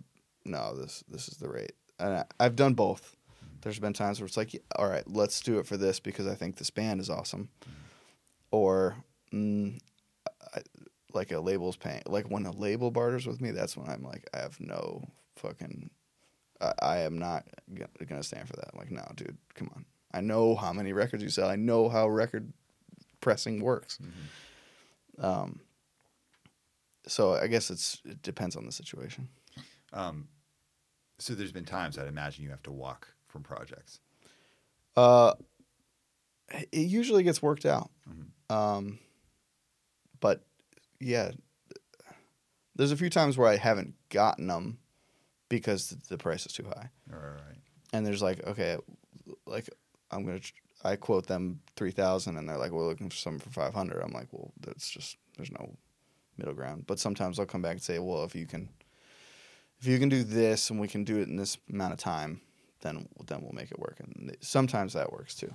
"No, this this is the rate." And I, I've done both. There's been times where it's like, "All right, let's do it for this because I think this band is awesome," or mm, I, like a label's paying like when a label barters with me that's when i'm like i have no fucking i, I am not g- gonna stand for that. I'm like no dude come on. I know how many records you sell. I know how record pressing works. Um so i guess it's it depends on the situation Um, so there's been times I'd imagine you have to walk from projects. uh it usually gets worked out Mhm. um but yeah there's a few times where i haven't gotten them because the price is too high All right. and there's like okay like i'm gonna tr- i quote them 3000 and they're like we're looking for something for 500 i'm like well that's just there's no middle ground but sometimes i'll come back and say well if you can if you can do this and we can do it in this amount of time then then we'll make it work and sometimes that works too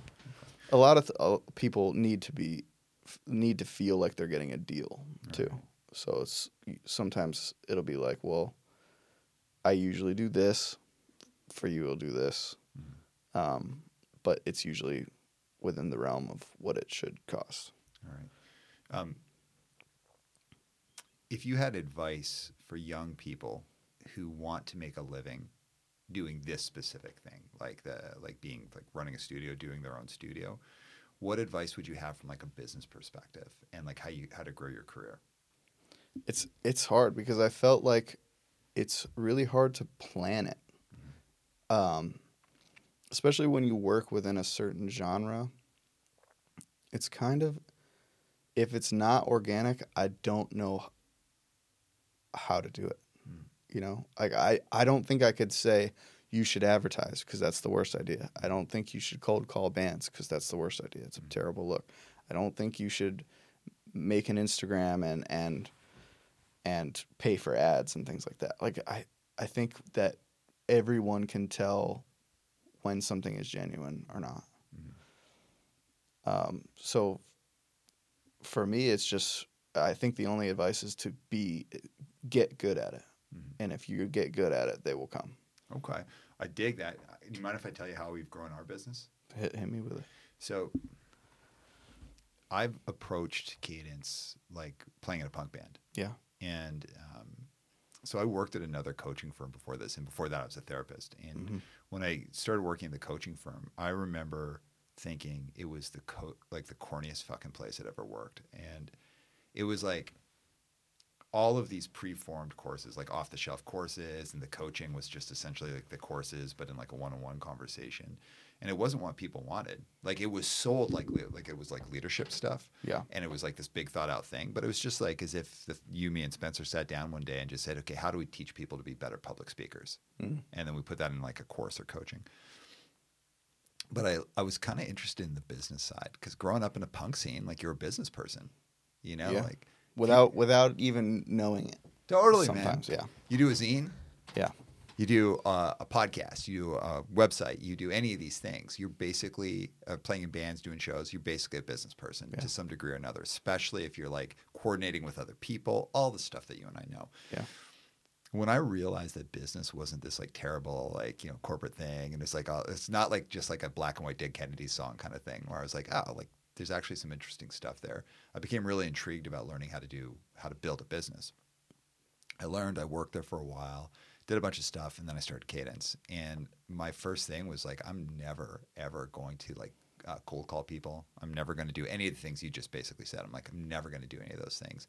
a lot of th- uh, people need to be f- need to feel like they're getting a deal too so it's sometimes it'll be like well i usually do this for you, I'll do this. Um, but it's usually within the realm of what it should cost. All right. Um, if you had advice for young people who want to make a living doing this specific thing, like the like being like running a studio, doing their own studio, what advice would you have from like a business perspective and like how you how to grow your career? It's it's hard because I felt like it's really hard to plan it. Um, especially when you work within a certain genre. It's kind of if it's not organic, I don't know how to do it. Hmm. You know, like I, I don't think I could say you should advertise because that's the worst idea. I don't think you should cold call bands because that's the worst idea. It's a hmm. terrible look. I don't think you should make an Instagram and and and pay for ads and things like that. Like I, I think that everyone can tell when something is genuine or not. Mm-hmm. Um, so for me, it's just I think the only advice is to be get good at it, and if you get good at it, they will come. Okay, I dig that. Do you mind if I tell you how we've grown our business? Hit, hit me with it. So I've approached Cadence like playing in a punk band. Yeah. And um, so I worked at another coaching firm before this, and before that, I was a therapist. And Mhm. when I started working at the coaching firm, I remember thinking it was the co- like the corniest fucking place I'd ever worked, and it was like all of these pre-formed courses, like off-the-shelf courses, and the coaching was just essentially like the courses, but in like a one-on-one conversation, and it wasn't what people wanted. Like it was sold like like it was like leadership stuff, Yeah. and it was like this big thought out thing. But it was just like as if the, you, me, and Spencer sat down one day and just said, okay, how do we teach people to be better public speakers? Mm. And then we put that in like a course or coaching. But I, I was kind of interested in the business side because growing up in a punk scene, like you're a business person, you know, Yeah. like Without without even knowing it. totally, Sometimes, man. yeah. You do a zine, Yeah. you do uh, a podcast, you do a website, you do any of these things. You're basically uh, playing in bands, doing shows. You're basically a business person Yeah. to some degree or another, especially if you're like coordinating with other people, all the stuff that you and I know. Yeah. When I realized that business wasn't this like terrible like you know corporate thing, and it's like uh, it's not like just like a black and white Dead Kennedy song kind of thing, where I was like, oh, like there's actually some interesting stuff there. I became really intrigued about learning how to do how to build a business. I learned. I worked there for a while, did a bunch of stuff, and then I started Cadence. And my first thing was like, I'm never ever going to like uh, cold call people. I'm never going to do any of the things you just basically said. I'm like, I'm never going to do any of those things.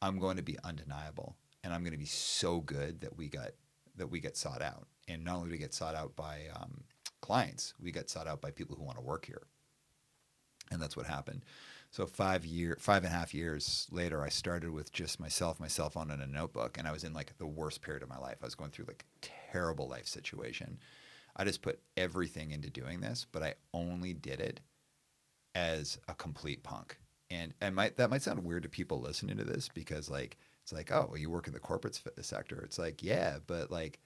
I'm going to be undeniable, and I'm going to be so good that we got that we get sought out. And not only do we get sought out by um, clients, we get sought out by people who want to work here. And that's what happened. So five year, five and a half years later, I started with just myself, my cell phone, and a notebook, and I was in like the worst period of my life. I was going through like a terrible life situation. I just put everything into doing this, but I only did it as a complete punk. And and might that might sound weird to people listening to this because like it's like oh well, you work in the corporate sector. It's like yeah, but like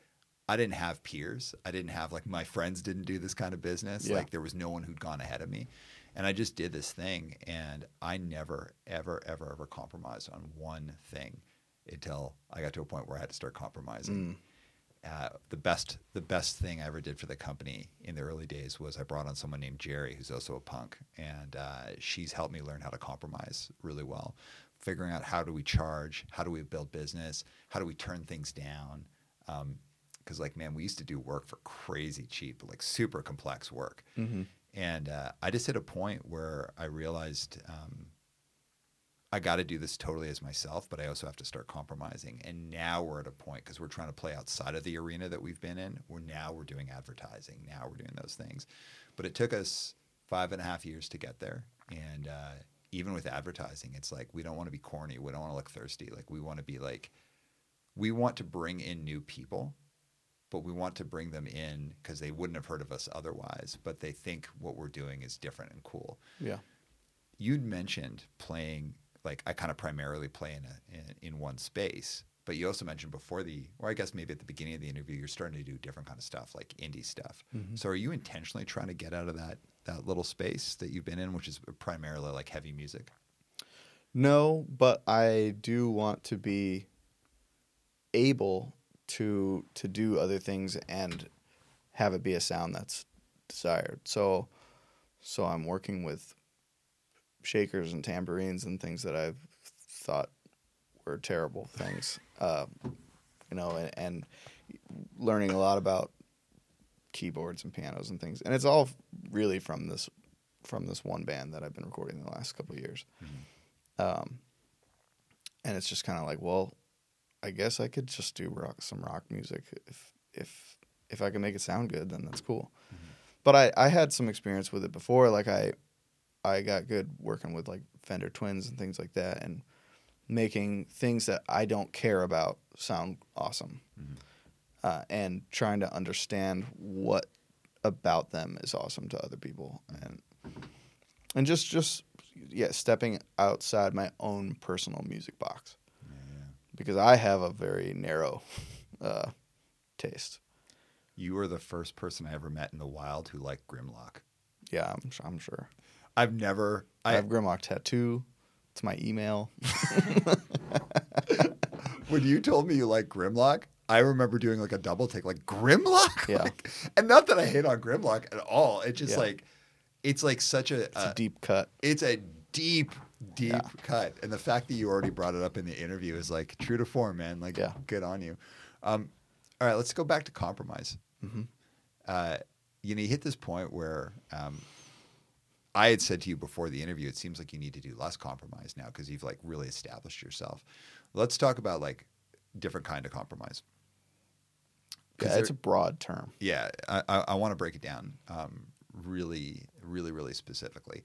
I didn't have peers. I didn't have like my friends didn't do this kind of business. Yeah. Like there was no one who'd gone ahead of me. And I just did this thing and I never ever ever ever compromised on one thing until I got to a point where I had to start compromising. Uh, the best the best thing I ever did for the company in the early days was I brought on someone named Jerry who's also a punk and uh, she's helped me learn how to compromise really well figuring out how do we charge how do we build business how do we turn things down because like man we used to do work for crazy cheap like super complex work Mm-hmm. And uh, I just hit a point where I realized um, I got to do this totally as myself, but I also have to start compromising. And now we're at a point because we're trying to play outside of the arena that we've been in. We're now we're doing advertising. Now we're doing those things, but it took us five and a half years to get there. And uh, even with advertising, it's like we don't want to be corny. We don't want to look thirsty. Like we want to be like we want to bring in new people but we want to bring them in because they wouldn't have heard of us otherwise, but they think what we're doing is different and cool. Yeah. You'd mentioned playing, like I kind of primarily play in, a, in in one space, but you also mentioned before the, or I guess maybe at the beginning of the interview, you're starting to do different kind of stuff, like indie stuff. Mm-hmm. So are you intentionally trying to get out of that that little space that you've been in, which is primarily like heavy music? No, but I do want to be able to to do other things and have it be a sound that's desired. So so I'm working with shakers and tambourines and things that I've thought were terrible things. Uh, you know, and, and learning a lot about keyboards and pianos and things. And it's all really from this from this one band that I've been recording the last couple of years. Um, and it's just kind of like, well, I guess I could just do rock, some rock music if if if I can make it sound good, then that's cool. Mm-hmm. But I I had some experience with it before. Like I I got good working with like Fender Twins and things like that, and making things that I don't care about sound awesome, mm-hmm. uh, and trying to understand what about them is awesome to other people, mm-hmm. and and just just yeah, stepping outside my own personal music box because I have a very narrow uh, taste. You were the first person I ever met in the wild who liked Grimlock. Yeah, I'm, I'm sure. I've never. I, I have Grimlock tattoo. It's my email. when you told me you like Grimlock, I remember doing like a double take, like Grimlock. Yeah. Like- and not that I hate on Grimlock at all. It's just Yeah. like, it's like such a. It's uh, a deep cut. it's a deep, deep Yeah. cut. And the fact that you already brought it up in the interview is like true to form, man. Like, Yeah. good on you. Um, all right, let's go back to compromise. hmm Uh, you know, you hit this point where um, I had said to you before the interview, it seems like you need to do less compromise now because you've like really established yourself. Let's talk about like different kind of compromise. Yeah, it's a broad term. yeah, I, I, I want to break it down um, really, really, really specifically.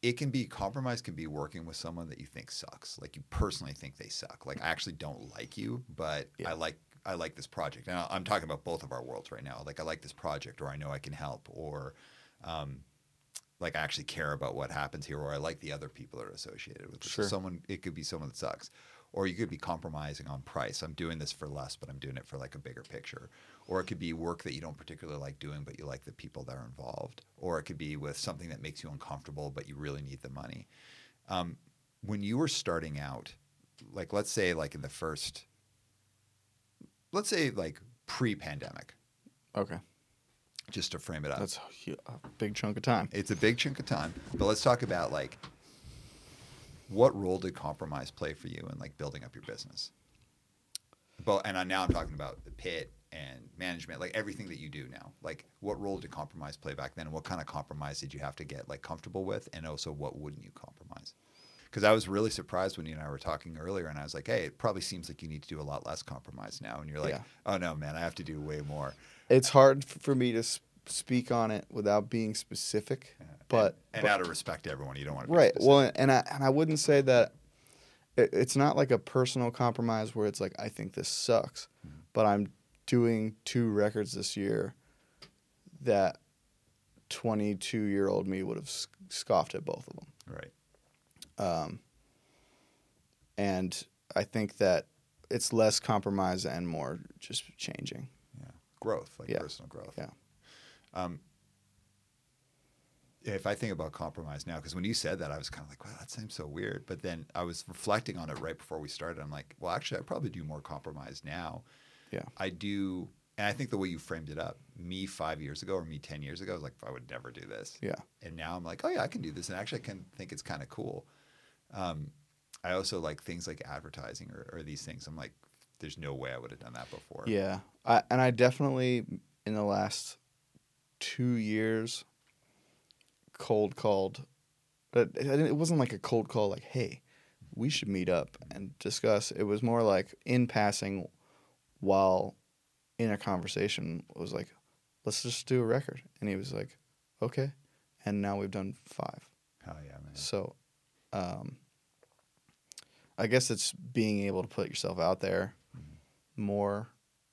It can be compromise can be working with someone that you think sucks, like you personally think they suck. Like I actually don't like you, but Yeah. I like I like this project. Now I'm talking about both of our worlds right now. Like I like this project, or I know I can help, or um, like I actually care about what happens here, or I like the other people that are associated with this. So Sure. someone it could be someone that sucks, or you could be compromising on price. I'm doing this for less, but I'm doing it for like a bigger picture. Or it could be work that you don't particularly like doing, but you like the people that are involved. Or it could be with something that makes you uncomfortable, but you really need the money. Um, when you were starting out, like let's say like in the first, let's say like pre-pandemic, Okay, just to frame it up. that's a, a big chunk of time. It's a big chunk of time, but let's talk about like what role did compromise play for you in like building up your business? But and I, now I'm talking about the pit and management, like everything that you do now. Like what role did compromise play back then? And what kind of compromise did you have to get like comfortable with? And also what wouldn't you compromise? Because I was really surprised when you and I were talking earlier, and I was like, "Hey, it probably seems like you need to do a lot less compromise now." And you're like, Yeah. "Oh no, man, I have to do way more." It's hard for me to speak on it without being specific, but and, and but- out of respect to everyone, you don't want to be right. specific. Well, and I and I wouldn't say that it, it's not like a personal compromise where it's like I think this sucks, Mm-hmm. but I'm doing two records this year that 22 year old me would have scoffed at both of them. right. Um, and I think that it's less compromise and more just changing. Yeah, growth, like Yeah. personal growth. Yeah. Um, if I think about compromise now, because when you said that, I was kind of like, "Wow, that seems so weird." But then I was reflecting on it right before we started. I'm like, "Well, actually, I probably do more compromise now. Yeah. I do." And I think the way you framed it up, me five years ago or me ten years ago, I was like, "I would never do this." Yeah. And now I'm like, "Oh yeah, I can do this," and actually, I can think it's kind of cool. Um, I also like things like advertising or, or these things. I'm like, "There's no way I would have done that before." Yeah. I, and I definitely, in the last two years, cold called. But it wasn't like a cold call, like, hey, we should meet up and discuss. It was more like in passing while in a conversation, it was like, let's just do a record. And he was like, okay. And now we've done five. Hell yeah, man. So, um, I guess it's being able to put yourself out there more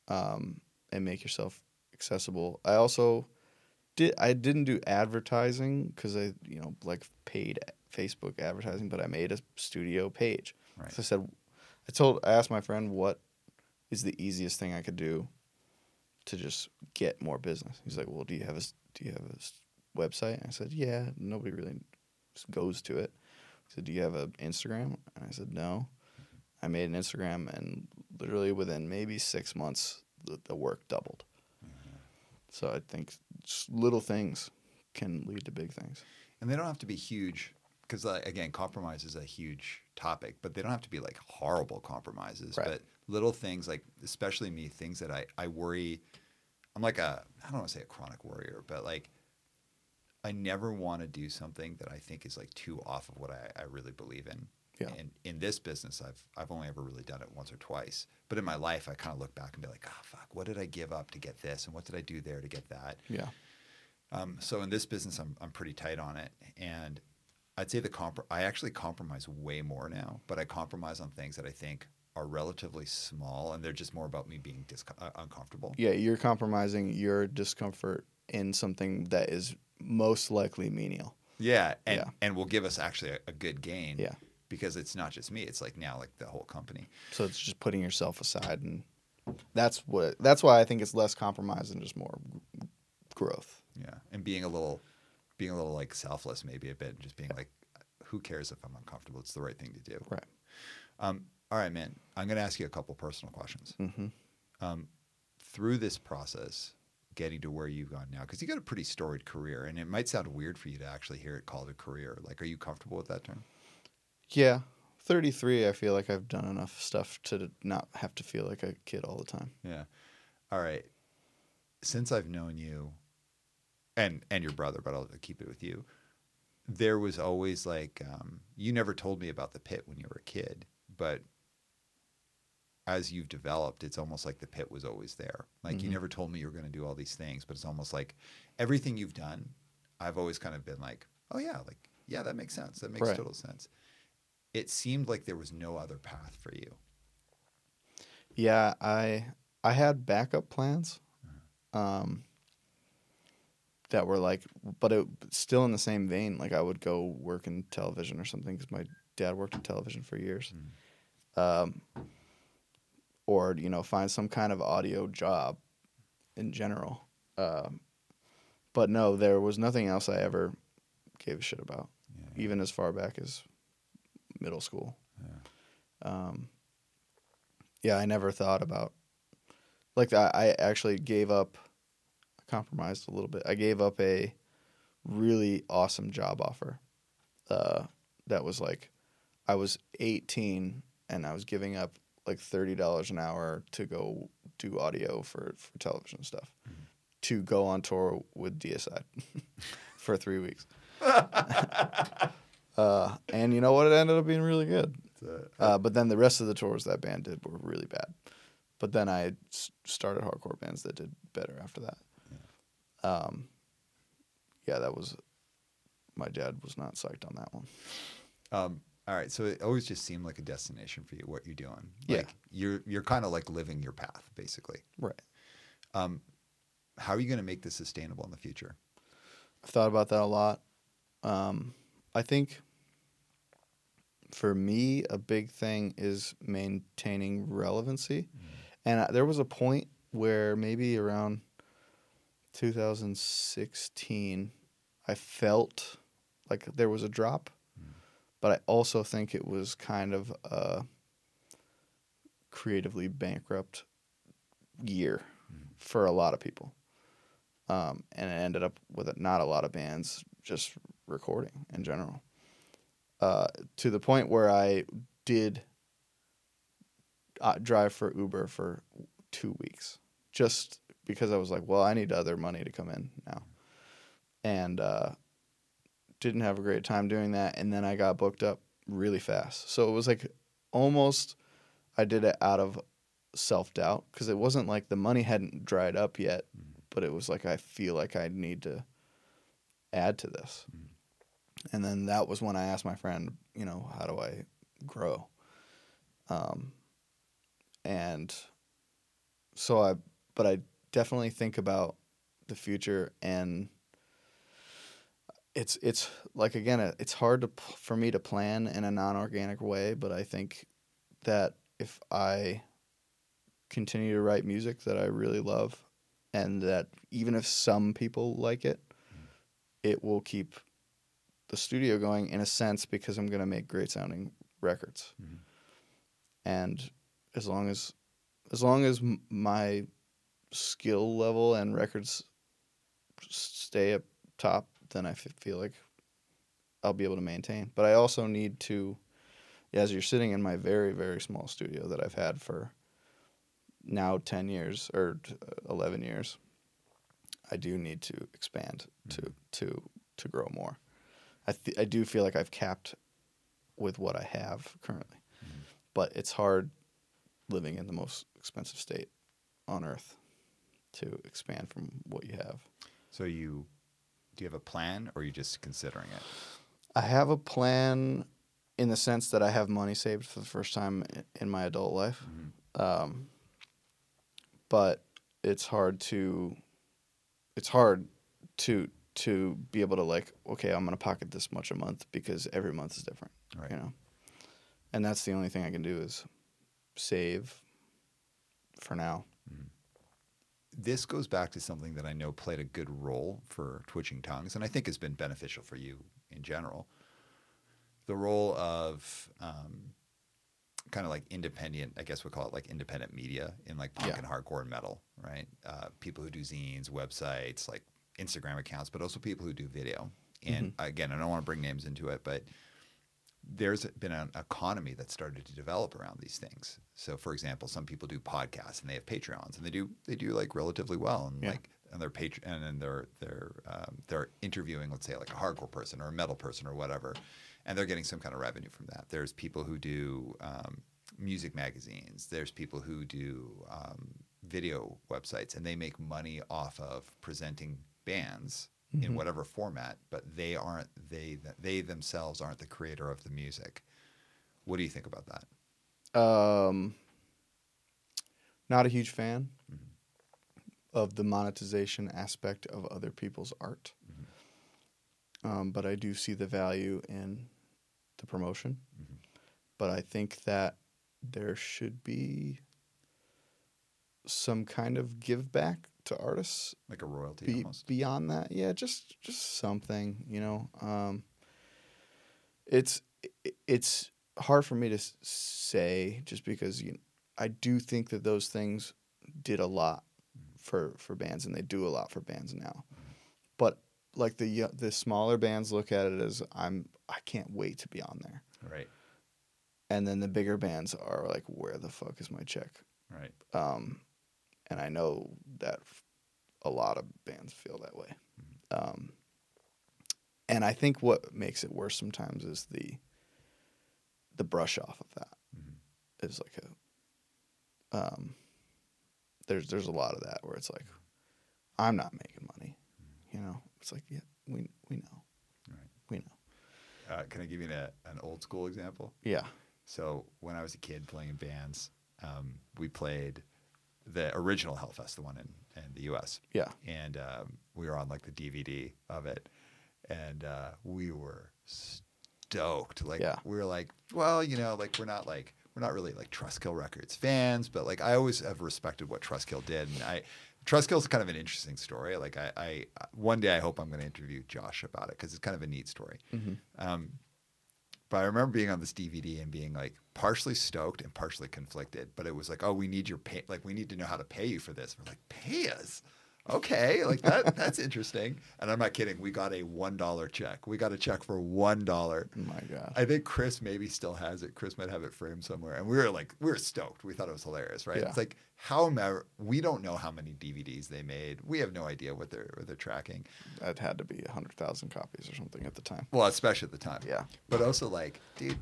um, and make yourself accessible. I also did. I didn't do advertising because I, you know, like paid Facebook advertising, but I made a studio page. Right. So I said, I told, I asked my friend what is the easiest thing I could do to just get more business. He's like, well, do you have a do you have a website? And I said, yeah. Nobody really goes to it. He said, do you have an Instagram? And I said, no. I made an Instagram, and literally within maybe six months, the, the work doubled. So I think little things can lead to big things. and they don't have to be huge because uh, again compromise is a huge topic but they don't have to be like horrible compromises Right. but little things like especially me things that i i worry i'm like a i don't want to say a chronic worrier, but like i never want to do something that i think is like too off of what i, I really believe in Yeah. and in this business i've i've only ever really done it once or twice but in my life i kind of look back and be like oh fuck what did i give up to get this and what did i do there to get that Yeah. um, so in this business, I'm I'm pretty tight on it, and I'd say the comp. I actually compromise way more now, but I compromise on things that I think are relatively small and they're just more about me being disco- uh, uncomfortable. Yeah, you're compromising your discomfort in something that is most likely menial. Yeah, and Yeah. and will give us actually a, a good gain. Yeah. Because it's not just me; it's like now like the whole company. So it's just putting yourself aside, and that's what. That's why I think it's less compromise and just more growth. Yeah, and being a little, being a little like selfless maybe a bit, and just being like, who cares if I'm uncomfortable? It's the right thing to do. Right. Um, all right, man. I'm going to ask you a couple personal questions. Mm-hmm. Um, through this process, getting to where you've gone now, because you got a pretty storied career, and it might sound weird for you to actually hear it called a career. Like, are you comfortable with that term? Yeah, thirty three. I feel like I've done enough stuff to not have to feel like a kid all the time. Yeah. All right. Since I've known you, and and your brother, but I'll keep it with you. There was always like um, you never told me about the pit when you were a kid, but as you've developed, it's almost like the pit was always there. Like you Mhm. never told me you were going to do all these things, but it's almost like everything you've done, I've always kind of been like, oh yeah, like yeah, that makes sense. That makes Right. total sense. It seemed like there was no other path for you. Yeah, I I had backup plans, um, that were like, but it still in the same vein. Like I would go work in television or something because my dad worked in television for years, um, or you know find some kind of audio job in general. Um, but no, there was nothing else I ever gave a shit about, Yeah. even as far back as middle school. Yeah. Um, yeah, I never thought about like I, actually gave up, compromised a little bit. I gave up a really awesome job offer. Uh, that was like, I was 18 and I was giving up like thirty dollars an hour to go do audio for for television stuff, to go on tour with DSI for three weeks. uh, and you know what? It ended up being really good. Uh, but then the rest of the tours that band did were really bad. But then I s- started hardcore bands that did better after that. Um, yeah, that was. My dad was not psyched on that one. Um, all right, so it always just seemed like a destination for you. What you're doing, Yeah. like you're you're kind of like living your path, basically. Right. Um, how are you going to make this sustainable in the future? I've thought about that a lot. Um, I think for me, a big thing is maintaining relevancy. Mm. And I, there was a point where maybe around 2016, I felt like there was a drop, mm. but I also think it was kind of a creatively bankrupt year mm. for a lot of people um, and it ended up with not a lot of bands just recording in general. Uh, to the point where I did uh, drive for Uber for two weeks, just because I was like, well, I need other money to come in now, and uh, didn't have a great time doing that. And then I got booked up really fast, so it was like almost I did it out of self doubt because it wasn't like the money hadn't dried up yet but it was like I feel like I need to add to this. And then that was when I asked my friend, you know, how do I grow? Um, and so I, but I definitely think about the future and it's it's like again it's hard to for me to plan in a non-organic way but i think that if i continue to write music that i really love and that even if some people like it it will keep the studio going in a sense because i'm going to make great sounding records Mhm. and as long as as long as my skill level and records stay up top, then I f- feel like I'll be able to maintain. But I also need to, as you're sitting in my very very small studio that I've had for now ten years or eleven years, I do need to expand to to to grow more. I th- I do feel like I've capped with what I have currently, but it's hard living in the most expensive state on earth to expand from what you have. So you do you have a plan, or are you just considering it? I have a plan in the sense that I have money saved for the first time in my adult life. Um, but it's hard to it's hard to to be able to like okay i'm gonna pocket this much a month because every month is different Right. you know and that's the only thing i can do is save for now this goes back to something that I know played a good role for Twitching Tongues, and I think has been beneficial for you in general. The role of um, kind of like independent, I guess we'll call it like independent media in like punk Yeah. and hardcore and metal, right? Uh, people who do zines, websites, like Instagram accounts, but also people who do video. And again, I don't want to bring names into it, but there's been an economy that started to develop around these things. So, for example, some people do podcasts and they have Patreons, and they do they do like relatively well, and Yeah. like and they're patr- and then they're they're um, they're interviewing, let's say, like a hardcore person or a metal person or whatever, and they're getting some kind of revenue from that. There's people who do um, music magazines. There's people who do um, video websites, and they make money off of presenting bands in whatever format, but they aren't they they themselves aren't the creator of the music. What do you think about that? um not a huge fan of the monetization aspect of other people's art. Um, but i do see the value in the promotion. But i think that there should be some kind of give back to artists Like a royalty be, almost. beyond that yeah just just something you know um it's it's hard for me to say just because you I do think that those things did a lot for for bands and they do a lot for bands now but like the the smaller bands look at it as I'm I can't wait to be on there Right. and then the bigger bands are like where the fuck is my check Right. um, and I know that f- a lot of bands feel that way. Um, and I think what makes it worse sometimes is the the brush off of that is like a um, there's there's a lot of that where it's like I'm not making money, you know. It's like yeah, we we know, Right. we know, Uh, can I give you a, an old school example? yeah, So when I was a kid playing in bands, um, we played the original Hellfest, the one in, in the U.S. yeah, and um, we were on like the DVD of it, and uh, we were stoked. Like Yeah. we were like, well, you know, like we're not like we're not really like Trustkill Records fans, but like I always have respected what Trustkill did, and I Trustkill's kind of an interesting story. Like I, I one day I hope I'm going to interview Josh about it because it's kind of a neat story. Um, but I remember being on this DVD and being like partially stoked and partially conflicted. But it was like, oh, we need your pay, like we need to know how to pay you for this. We're like, pay us, okay, like that. that's interesting. And I'm not kidding. We got a one dollar check. We got a check for one dollar. oh my god, I think Chris maybe still has it. Chris might have it framed somewhere. And we were like, we were stoked. We thought it was hilarious, right? Yeah. It's like how ma- we don't know how many DVDs they made. We have no idea what they're what they're tracking. that had to be a hundred thousand copies or something at the time. Well, especially at the time. Yeah. But also, like, dude,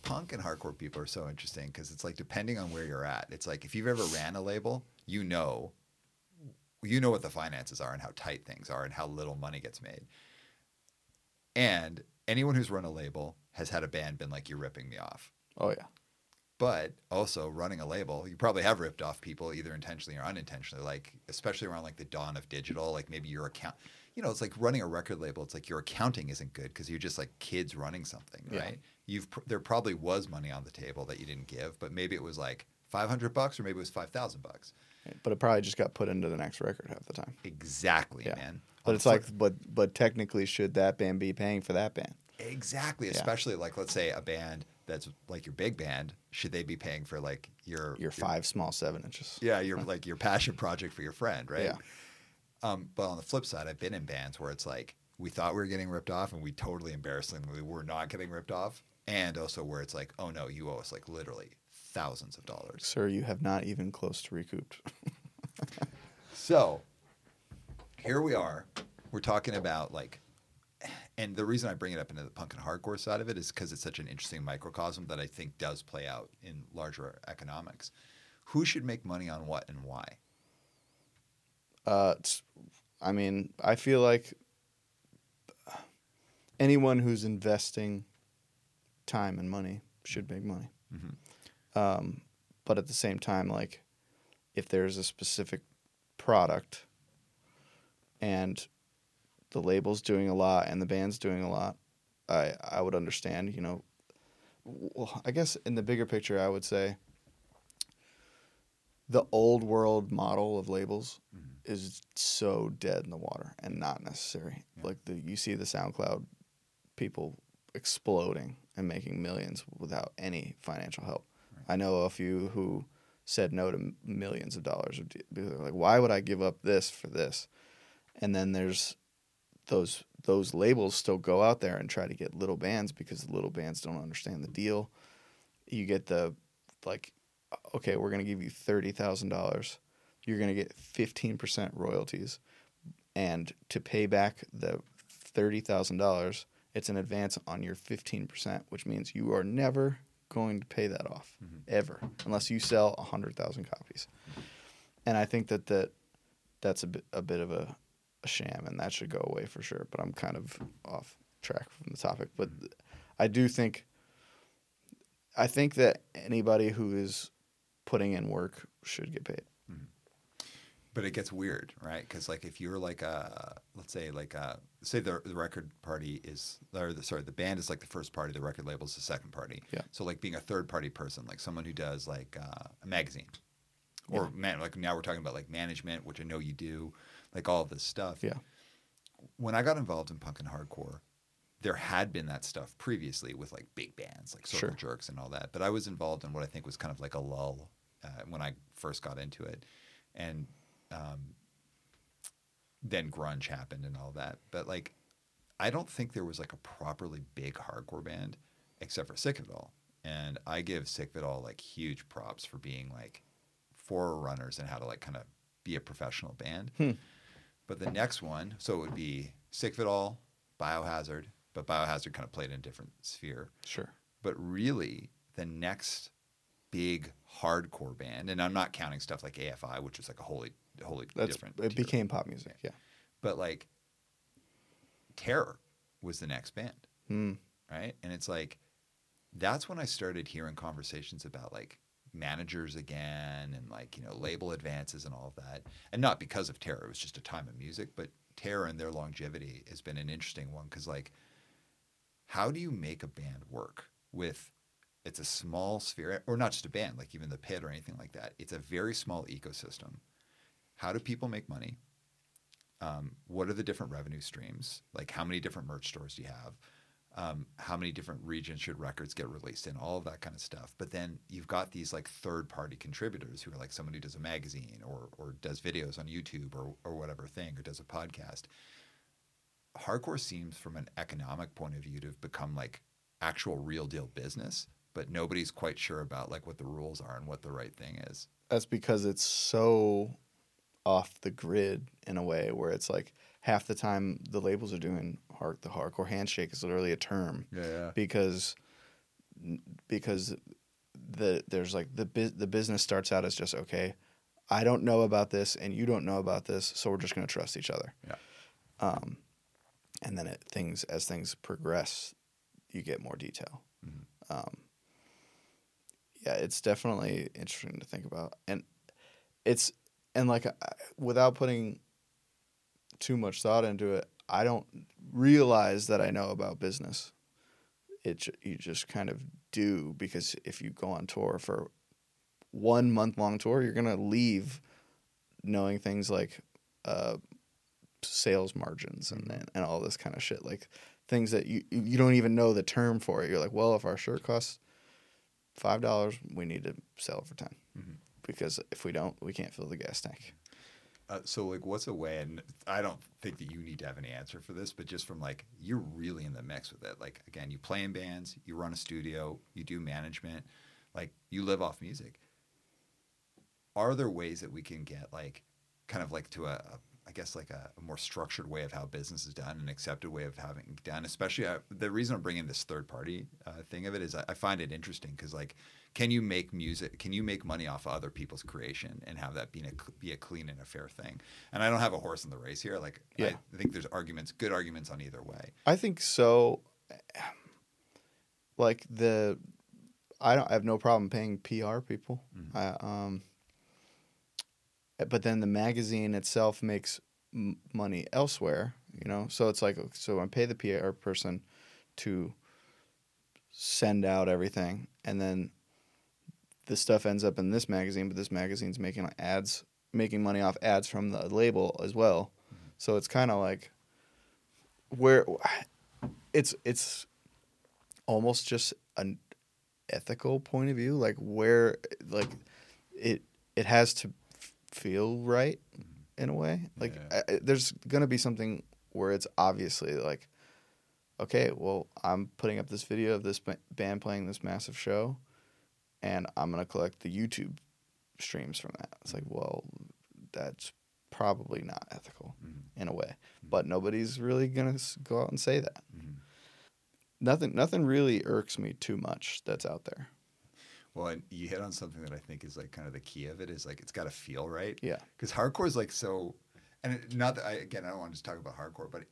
punk and hardcore people are so interesting because it's like depending on where you're at. It's like if you've ever ran a label, you know, you know what the finances are and how tight things are and how little money gets made. And anyone who's run a label has had a band been like, "You're ripping me off." Oh yeah, But also running a label, you probably have ripped off people either intentionally or unintentionally. Like especially around like the dawn of digital, like maybe your account. You know, it's like running a record label. It's like your accounting isn't good because you're just like kids running something, Yeah. right? You've pr- there probably was money on the table that you didn't give, but maybe it was like five hundred bucks or maybe it was five thousand bucks. but it probably just got put into the next record half the time. Exactly, Yeah. man. But it's like, but but technically, should that band be paying for that band? exactly, Yeah. especially like let's say a band that's like your big band, should they be paying for like your Your five small seven inches. Yeah, your like your passion project for your friend, right? Yeah. Um, but on the flip side, I've been in bands where it's like we thought we were getting ripped off, and we totally embarrassingly we were not getting ripped off, and also where it's like, oh no, you owe us like literally thousands of dollars. Sir, you have not even close to recouped. So here we are. We're talking about like, and the reason I bring it up into the punk and hardcore side of it is because it's such an interesting microcosm that I think does play out in larger economics. Who should make money on what and why? Uh, I mean, I feel like anyone who's investing time and money should make money. Mhm. Um, but at the same time, like if there's a specific product and the label's doing a lot and the band's doing a lot, I I would understand. You know, well, I guess in the bigger picture, I would say the old world model of labels Mhm. is so dead in the water and not necessary. Yeah. Like the you see the SoundCloud people exploding and making millions without any financial help. Right. I know a few who said no to millions of dollars. they're Like, why would I give up this for this? And then there's those those labels still go out there and try to get little bands because the little bands don't understand the deal. You get the like, okay, we're gonna give you thirty thousand dollars. You're gonna get fifteen percent royalties, and to pay back the thirty thousand dollars, it's an advance on your fifteen percent, which means you are never going to pay that off Mhm. ever unless you sell hundred thousand copies. And I think that that that's a bit a bit of a, a sham, and that should go away for sure. But I'm kind of off track from the topic. But I do think I think that anybody who is putting in work should get paid. Mm-hmm. But it gets weird, right? Because like if you're like a, let's say like a, say the the record party is, or the, sorry, the band is like the first party, the record label is the second party. Yeah. So like being a third party person, like someone who does like uh, a magazine, or Yeah. man, like now we're talking about like management, which I know you do, like all this stuff. Yeah. When I got involved in punk and hardcore, there had been that stuff previously with like big bands like Circle Sure. Jerks and all that. But I was involved in what I think was kind of like a lull uh, when I first got into it, and um, then grunge happened and all that. But like, I don't think there was like a properly big hardcore band except for Sick of It All. And I give Sick of It All like huge props for being like forerunners and how to like kind of be a professional band. Hmm. But the next one, so it would be Sick of It All, Biohazard, but Biohazard kind of played in a different sphere. Sure. But really, the next big hardcore band, and I'm not counting stuff like AFI, which is like a wholly, wholly That's different. it tier. became pop music. Yeah. but like Terror was the next band, Hmm. right? And it's like that's when I started hearing conversations about like managers again and like you know label advances and all of that, and not because of Terror. It was just a time of music, but Terror and their longevity has been an interesting one because like how do you make a band work with it's a small sphere or not just a band like even the pit or anything like that. It's a very small ecosystem. How do people make money? Um, what are the different revenue streams? Like how many different merch stores do you have um, how many different regions should records get released in all of that kind of stuff. But then you've got these like third party contributors who are like someone who does a magazine or, or does videos on youtube or, or whatever thing or does a podcast. Hardcore seems from an economic point of view to have become like actual real deal business but nobody's quite sure about like what the rules are and what the right thing is. That's because it's so off the grid in a way where it's like half the time the labels are doing hard, the hardcore handshake is literally a term yeah yeah because because the there's like the bu- the business starts out as just okay I don't know about this and you don't know about this so we're just going to trust each other. Yeah. Um and then it things as things progress you get more detail. Mhm. Um yeah, it's definitely interesting to think about. And it's and like I- without putting too much thought into it, I don't realize that I know about business. It you just kind of do because if you go on tour for one month long tour, you're gonna leave knowing things like uh, sales margins and, and and all this kind of shit, like things that you you don't even know the term for it. You're like, well, if our shirt costs five dollars, we need to sell it for 10 Mhm. because if we don't, we can't fill the gas tank. Uh, so like what's a way and i don't think that you need to have any answer for this but just from like you're really in the mix with it. Like again you play in bands you run a studio you do management like you live off music. Are there ways that we can get like kind of like to a, a I guess like a, a more structured way of how business is done, an accepted way of having done. Especially uh, the reason I'm bringing this third party uh, thing of it is I, I find it interesting because like, can you make music? Can you make money off of other people's creation and have that be a be a clean and a fair thing? And I don't have a horse in the race here. Like, Yeah. I think there's arguments, good arguments on either way. I think so. like the I don't I have no problem paying PR people. Mhm. I, um, but then the magazine itself makes m- money elsewhere, you know. So it's like so I pay the PR person to send out everything, and then the stuff ends up in this magazine, but this magazine's making ads, making money off ads from the label as well. Mm-hmm. So it's kind of like where it's it's almost just an ethical point of view like where like it it has to feel right in a way. Like Yeah. I, there's gonna be something where it's obviously like okay well i'm putting up this video of this band playing this massive show and i'm gonna collect the youtube streams from that. It's like well that's probably not ethical Mhm. in a way. But nobody's really gonna go out and say that. Mhm. nothing nothing really irks me too much that's out there Well, and you hit on something that I think is like kind of the key of it is like it's got to feel right. yeah Because hardcore is like so, and it, not that I again I don't want to just talk about hardcore, but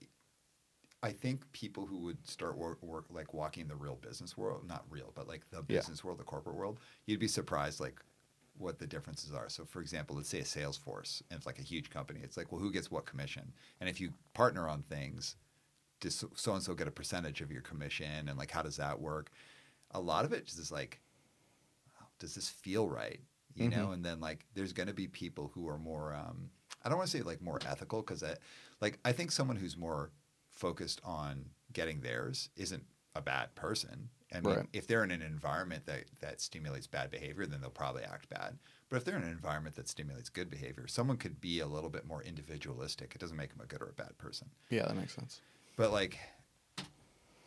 I think people who would start work, work like walking the real business world, not real, but like the Yeah. business world, the corporate world, you'd be surprised like what the differences are. So, for example, let's say a Salesforce, and it's like a huge company. It's like, well, who gets what commission? And if you partner on things, does so and so get a percentage of your commission? And like, how does that work? A lot of it is like, does this feel right? You know, and then like, there's going to be people who are more. Um, I don't want to say like more ethical because I, like, I think someone who's more focused on getting theirs isn't a bad person. I mean, Right. if they're in an environment that, that stimulates bad behavior, then they'll probably act bad. But if they're in an environment that stimulates good behavior, someone could be a little bit more individualistic. It doesn't make them a good or a bad person. yeah that makes sense But like,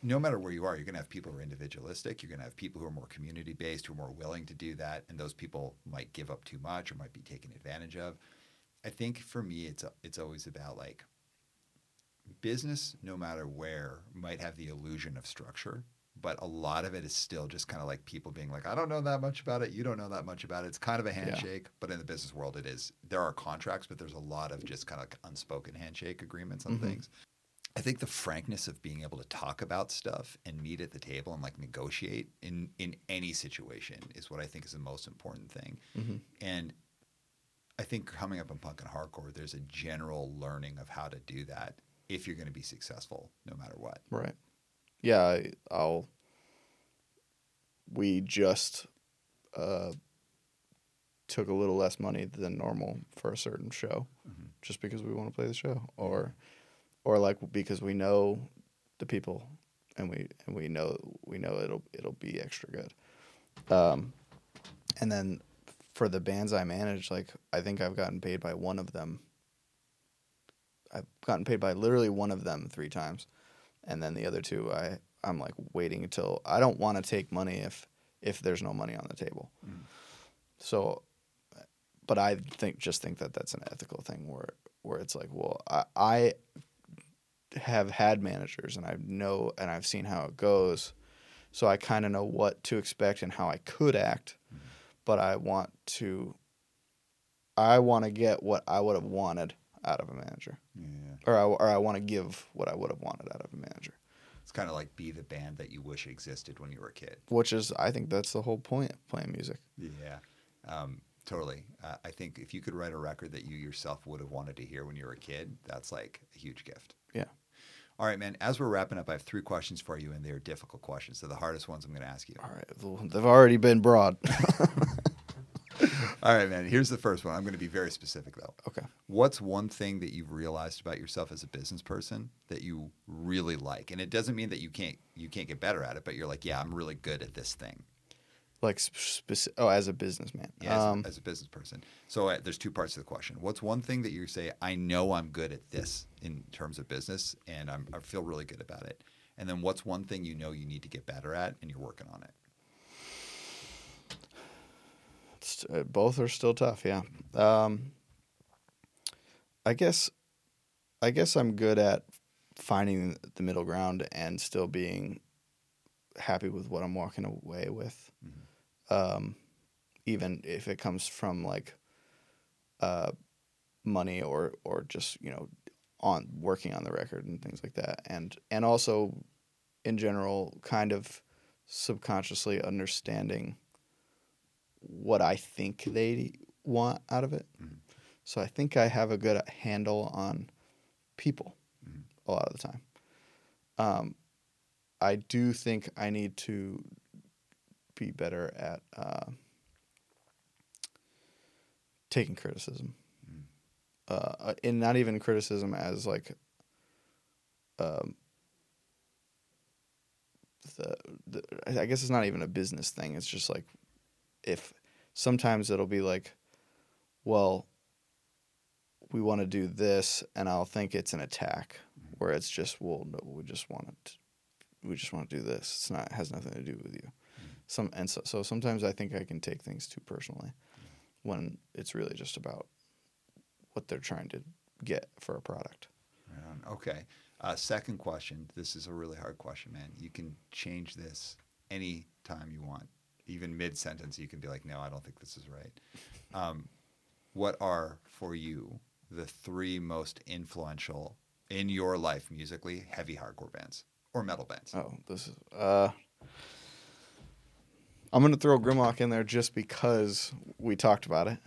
no matter where you are, you're going to have people who are individualistic. You're going to have people who are more community based, who are more willing to do that, and those people might give up too much or might be taken advantage of. I think for me, it's it's always about like business, no matter where, might have the illusion of structure, but a lot of it is still just kind of like people being like, I don't know that much about it. You don't know that much about it. It's kind of a handshake, but in the business world, it is. There are contracts, but there's a lot of just kind of like unspoken handshake agreements on Mhm. things. I think the frankness of being able to talk about stuff and meet at the table and like negotiate in in any situation is what I think is the most important thing. mm-hmm. And I think coming up in punk and hardcore, there's a general learning of how to do that if you're going to be successful, no matter what. Right. Yeah, I, I'll. We just uh, took a little less money than normal for a certain show, Mhm. just because we want to play the show, or, or like because we know the people, and we and we know we know it'll it'll be extra good. Um, and then for the bands I manage, like I think I've gotten paid by one of them. I've gotten paid by literally one of them three times, and then the other two, I I'm like waiting until I don't want to take money if if there's no money on the table. Mm. So, but I think just think that that's an ethical thing where where it's like, well, I, I have had managers and I know and I've seen how it goes, so I kind of know what to expect and how I could act, but I want to. I want to get what I would have wanted out of a manager, Yeah. or I, or I want to give what I would have wanted out of a manager. It's kind of like be the band that you wish existed when you were a kid. Which is, I think that's the whole point of playing music. Yeah. Um, totally. Uh, I think if you could write a record that you yourself would have wanted to hear when you were a kid, that's like a huge gift. Yeah. All right, man. As we're wrapping up, I have three questions for you, and they're difficult questions. They're the hardest ones I'm going to ask you. All right, well, they've already been broad. All right, man. Here's the first one. I'm going to be very specific, though. okay. What's one thing that you've realized about yourself as a business person that you really like? And it doesn't mean that you can't you can't get better at it, but you're like, yeah, I'm really good at this thing. Like speci- oh, as a businessman. Yeah, as, um, a, as a business person. So uh, there's two parts to the question. What's one thing that you say, I know I'm good at this in terms of business, and I'm, I feel really good about it. And then what's one thing you know you need to get better at, and you're working on it. uh, both are still tough. Yeah. Um, I guess, I guess I'm good at finding the middle ground and still being happy with what I'm walking away with. Um, even if it comes from like, uh, money or or just you know on working on the record and things like that and and also in general kind of subconsciously understanding what I think they want out of it. Mhm. So I think I have a good handle on people Mhm. a lot of the time. Um, I do think I need to be better at uh, taking criticism, Mm. uh, and not even criticism as like um, the, the I guess it's not even a business thing. It's just like if sometimes it'll be like, well, we want to do this, and I'll think it's an attack, where it's just, well, no, we just want to, we just want to do this. It's not it has nothing to do with you. Some and so, so sometimes I think I can take things too personally, when it's really just about what they're trying to get for a product. Right. Okay. Uh, second question. This is a really hard question, man. You can change this any time you want. Even mid sentence, you can be like, no, I don't think this is right. Um, what are, for you, the three most influential in your life musically heavy hardcore bands or metal bands? Oh, this is. Uh, I'm gonna throw Grimlock in there just because we talked about it,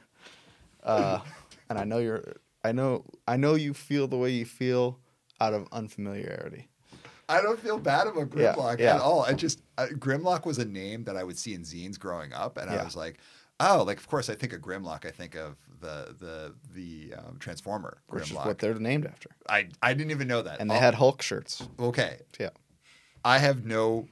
uh, and I know you're. I know. I know you feel the way you feel out of unfamiliarity. I don't feel bad about Yeah, Grimlock yeah. at all. I just uh, Grimlock was a name that I would see in zines growing up, and I was like, oh, like of course I think of Grimlock. I think of the the the um, Transformer Which is Grimlock. what they're named after, I I didn't even know that. and they Oh, had Hulk shirts. okay. Yeah, I have no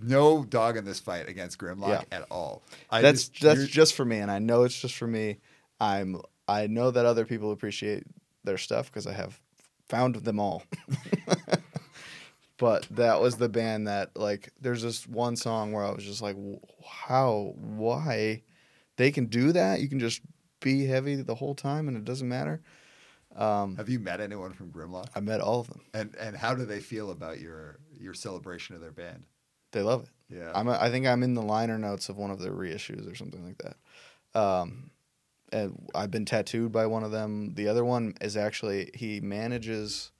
no dog in this fight against Grimlock Yeah. at all. I that's just, that's just for me, and I know it's just for me. I'm. I know that other people appreciate their stuff because I have found them all. but that was the band that like. There's this one song where I was just like, how, why, they can do that? You can just be heavy the whole time, and it doesn't matter. Um, Have you met anyone from Grimlock? I met all of them. And and how do they feel about your your celebration of their band? They love it. Yeah. I'm a, I think I'm in the liner notes of one of their reissues or something like that. Um, and I've been tattooed by one of them. The other one is actually he manages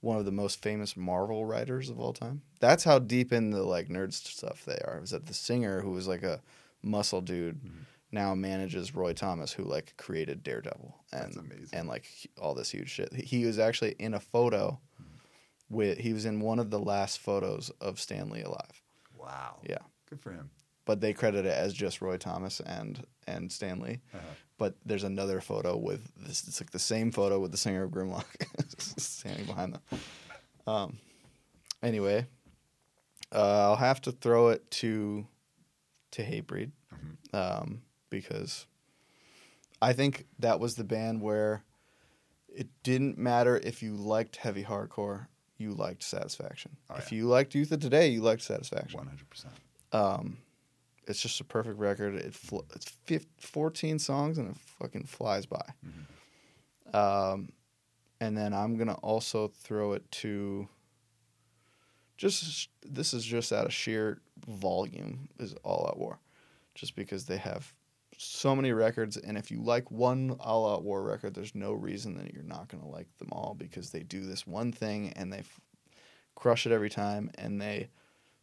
one of the most famous Marvel writers of all time. That's how deep in the like nerd stuff they are. Is that the singer who was like a muscle dude Mhm. now manages Roy Thomas who like created Daredevil and and like all this huge shit. He was actually in a photo with he was in one of the last photos of Stan Lee alive. wow. Yeah Good for him. but they credit it as just Roy Thomas and and Stan Lee. Uh-huh. But there's another photo with this. It's like the same photo with the singer of Grimlock standing behind them. Um. Anyway, uh, I'll have to throw it to to Hatebreed Mhm. um, because I think that was the band where it didn't matter if you liked heavy hardcore, you liked Satisfaction. Oh, if you liked Youth of Today, you liked Satisfaction. One hundred percent. Um, it's just a perfect record. It fl- it's 15, 14 songs and it fucking flies by. Mm-hmm. Um, and then I'm gonna also throw it to. Just this is just out of sheer volume is All Out War, just because they have so many records, and if you like one All Out War record, there's no reason that you're not gonna like them all because they do this one thing and they f- crush it every time, and they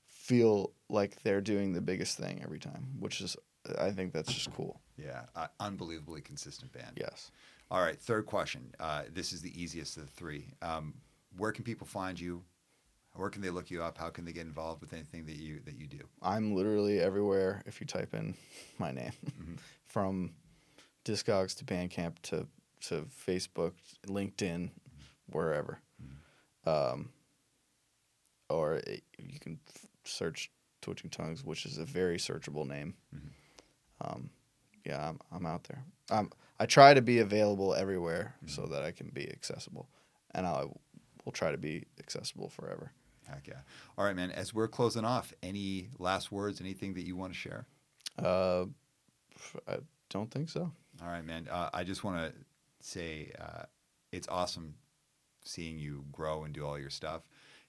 feel like they're doing the biggest thing every time, which is I think that's just cool. Yeah. Uh, unbelievably consistent band. Yes. All right. Third question. Uh, this is the easiest of the three. Um, where can people find you? Where can they look you up? How can they get involved with anything that you that you do? I'm literally everywhere if you type in my name, Mhm. from Discogs to Bandcamp to to Facebook, LinkedIn, wherever. Um, or it, you can f- search Twitching Tongues, which is a very searchable name. Mhm. Um, yeah, I'm I'm out there. Um, I try to be available everywhere so that I can be accessible, and I will try to be accessible forever. Heck yeah. All right, man. As we're closing off, any last words? Anything that you want to share? Uh, I don't think so. All right, man. Uh, I just want to say uh, it's awesome seeing you grow and do all your stuff.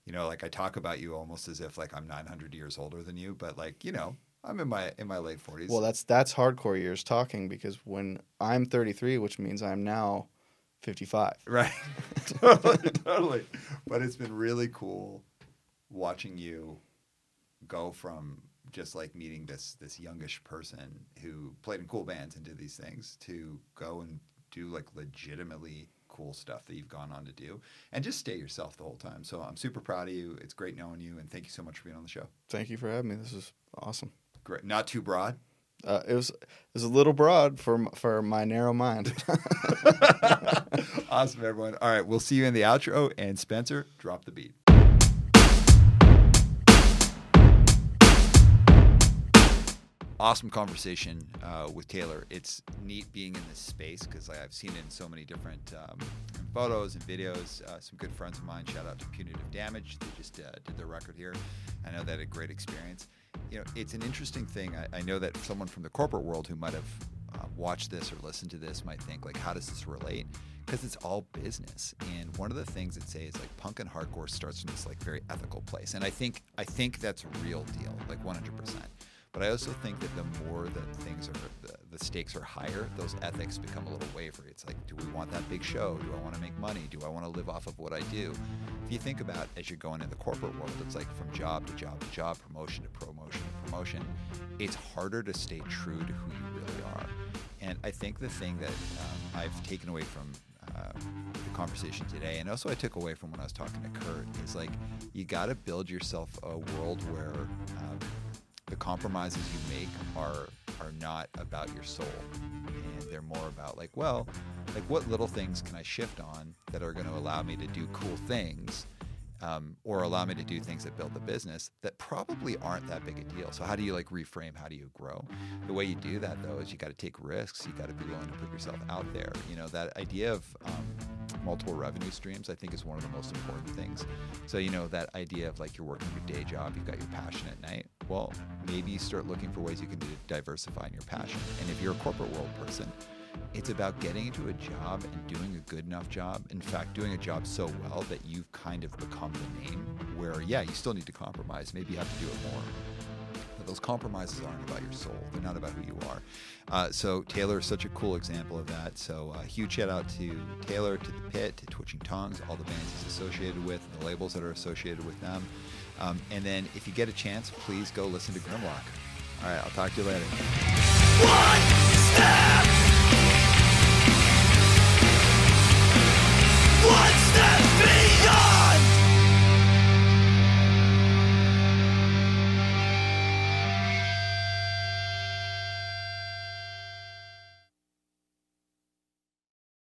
You know, like I talk about you almost as if like I'm 900 years older than you, but like you know, I'm in my in my late 40s. Well, that's that's hardcore years talking because when I'm 33, which means I'm now 55. right, totally, totally. But it's been really cool watching you go from just like meeting this this youngish person who played in cool bands and did these things to go and do like legitimately cool stuff that you've gone on to do and just stay yourself the whole time. So I'm super proud of you. It's great knowing you and thank you so much for being on the show. Thank you for having me. This is awesome. Great. Not too broad. Uh, it was it was a little broad for for my narrow mind. awesome, everyone. All right, we'll see you in the outro. And Spencer, drop the beat. Awesome conversation uh, with Taylor. It's neat being in this space because I've seen it in so many different um, photos and videos. Uh, some good friends of mine, shout out to Punitive Damage, they just uh, did their record here. I know they had a great experience. You know, it's an interesting thing. I, I know that someone from the corporate world who might have uh, watched this or listened to this might think like, how does this relate? Because it's all business. And one of the things that say is like punk and hardcore starts from this like very ethical place. And I think I think that's a real deal, like 100 percent but I also think that the more that things are, the, the, stakes are higher, those ethics become a little wavery. It's like, do we want that big show? Do I want to make money? Do I want to live off of what I do? If you think about as you're going in the corporate world, it's like from job to job to job, promotion to promotion to promotion. It's harder to stay true to who you really are. And I think the thing that um, I've taken away from uh, the conversation today, and also I took away from when I was talking to Kurt, is like you got to build yourself a world where um, the compromises you make are are not about your soul. And they're more about like well like what little things can i shift on that are going to allow me to do cool things um, or allow me to do things that build the business that probably aren't that big a deal. So how do you like reframe? How do you grow? The way you do that though is you got to take risks. You got to be willing to put yourself out there. You know that idea of um, multiple revenue streams I think is one of the most important things. So you know that idea of like you're working your day job, you've got your passion at night. Well, maybe you start looking for ways you can diversify in your passion. And if you're a corporate world person, it's about getting into a job and doing a good enough job. In fact, doing a job so well that you've kind of become the name where, yeah, you still need to compromise. Maybe you have to do it more. But those compromises aren't about your soul, they're not about who you are. Uh, so, Taylor is such a cool example of that. So, uh, huge shout out to Taylor, to The Pit, to Twitching Tongues, all the bands he's associated with, the labels that are associated with them. Um, and then, if you get a chance, please go listen to Grimlock. All right, I'll talk to you later. One step That's me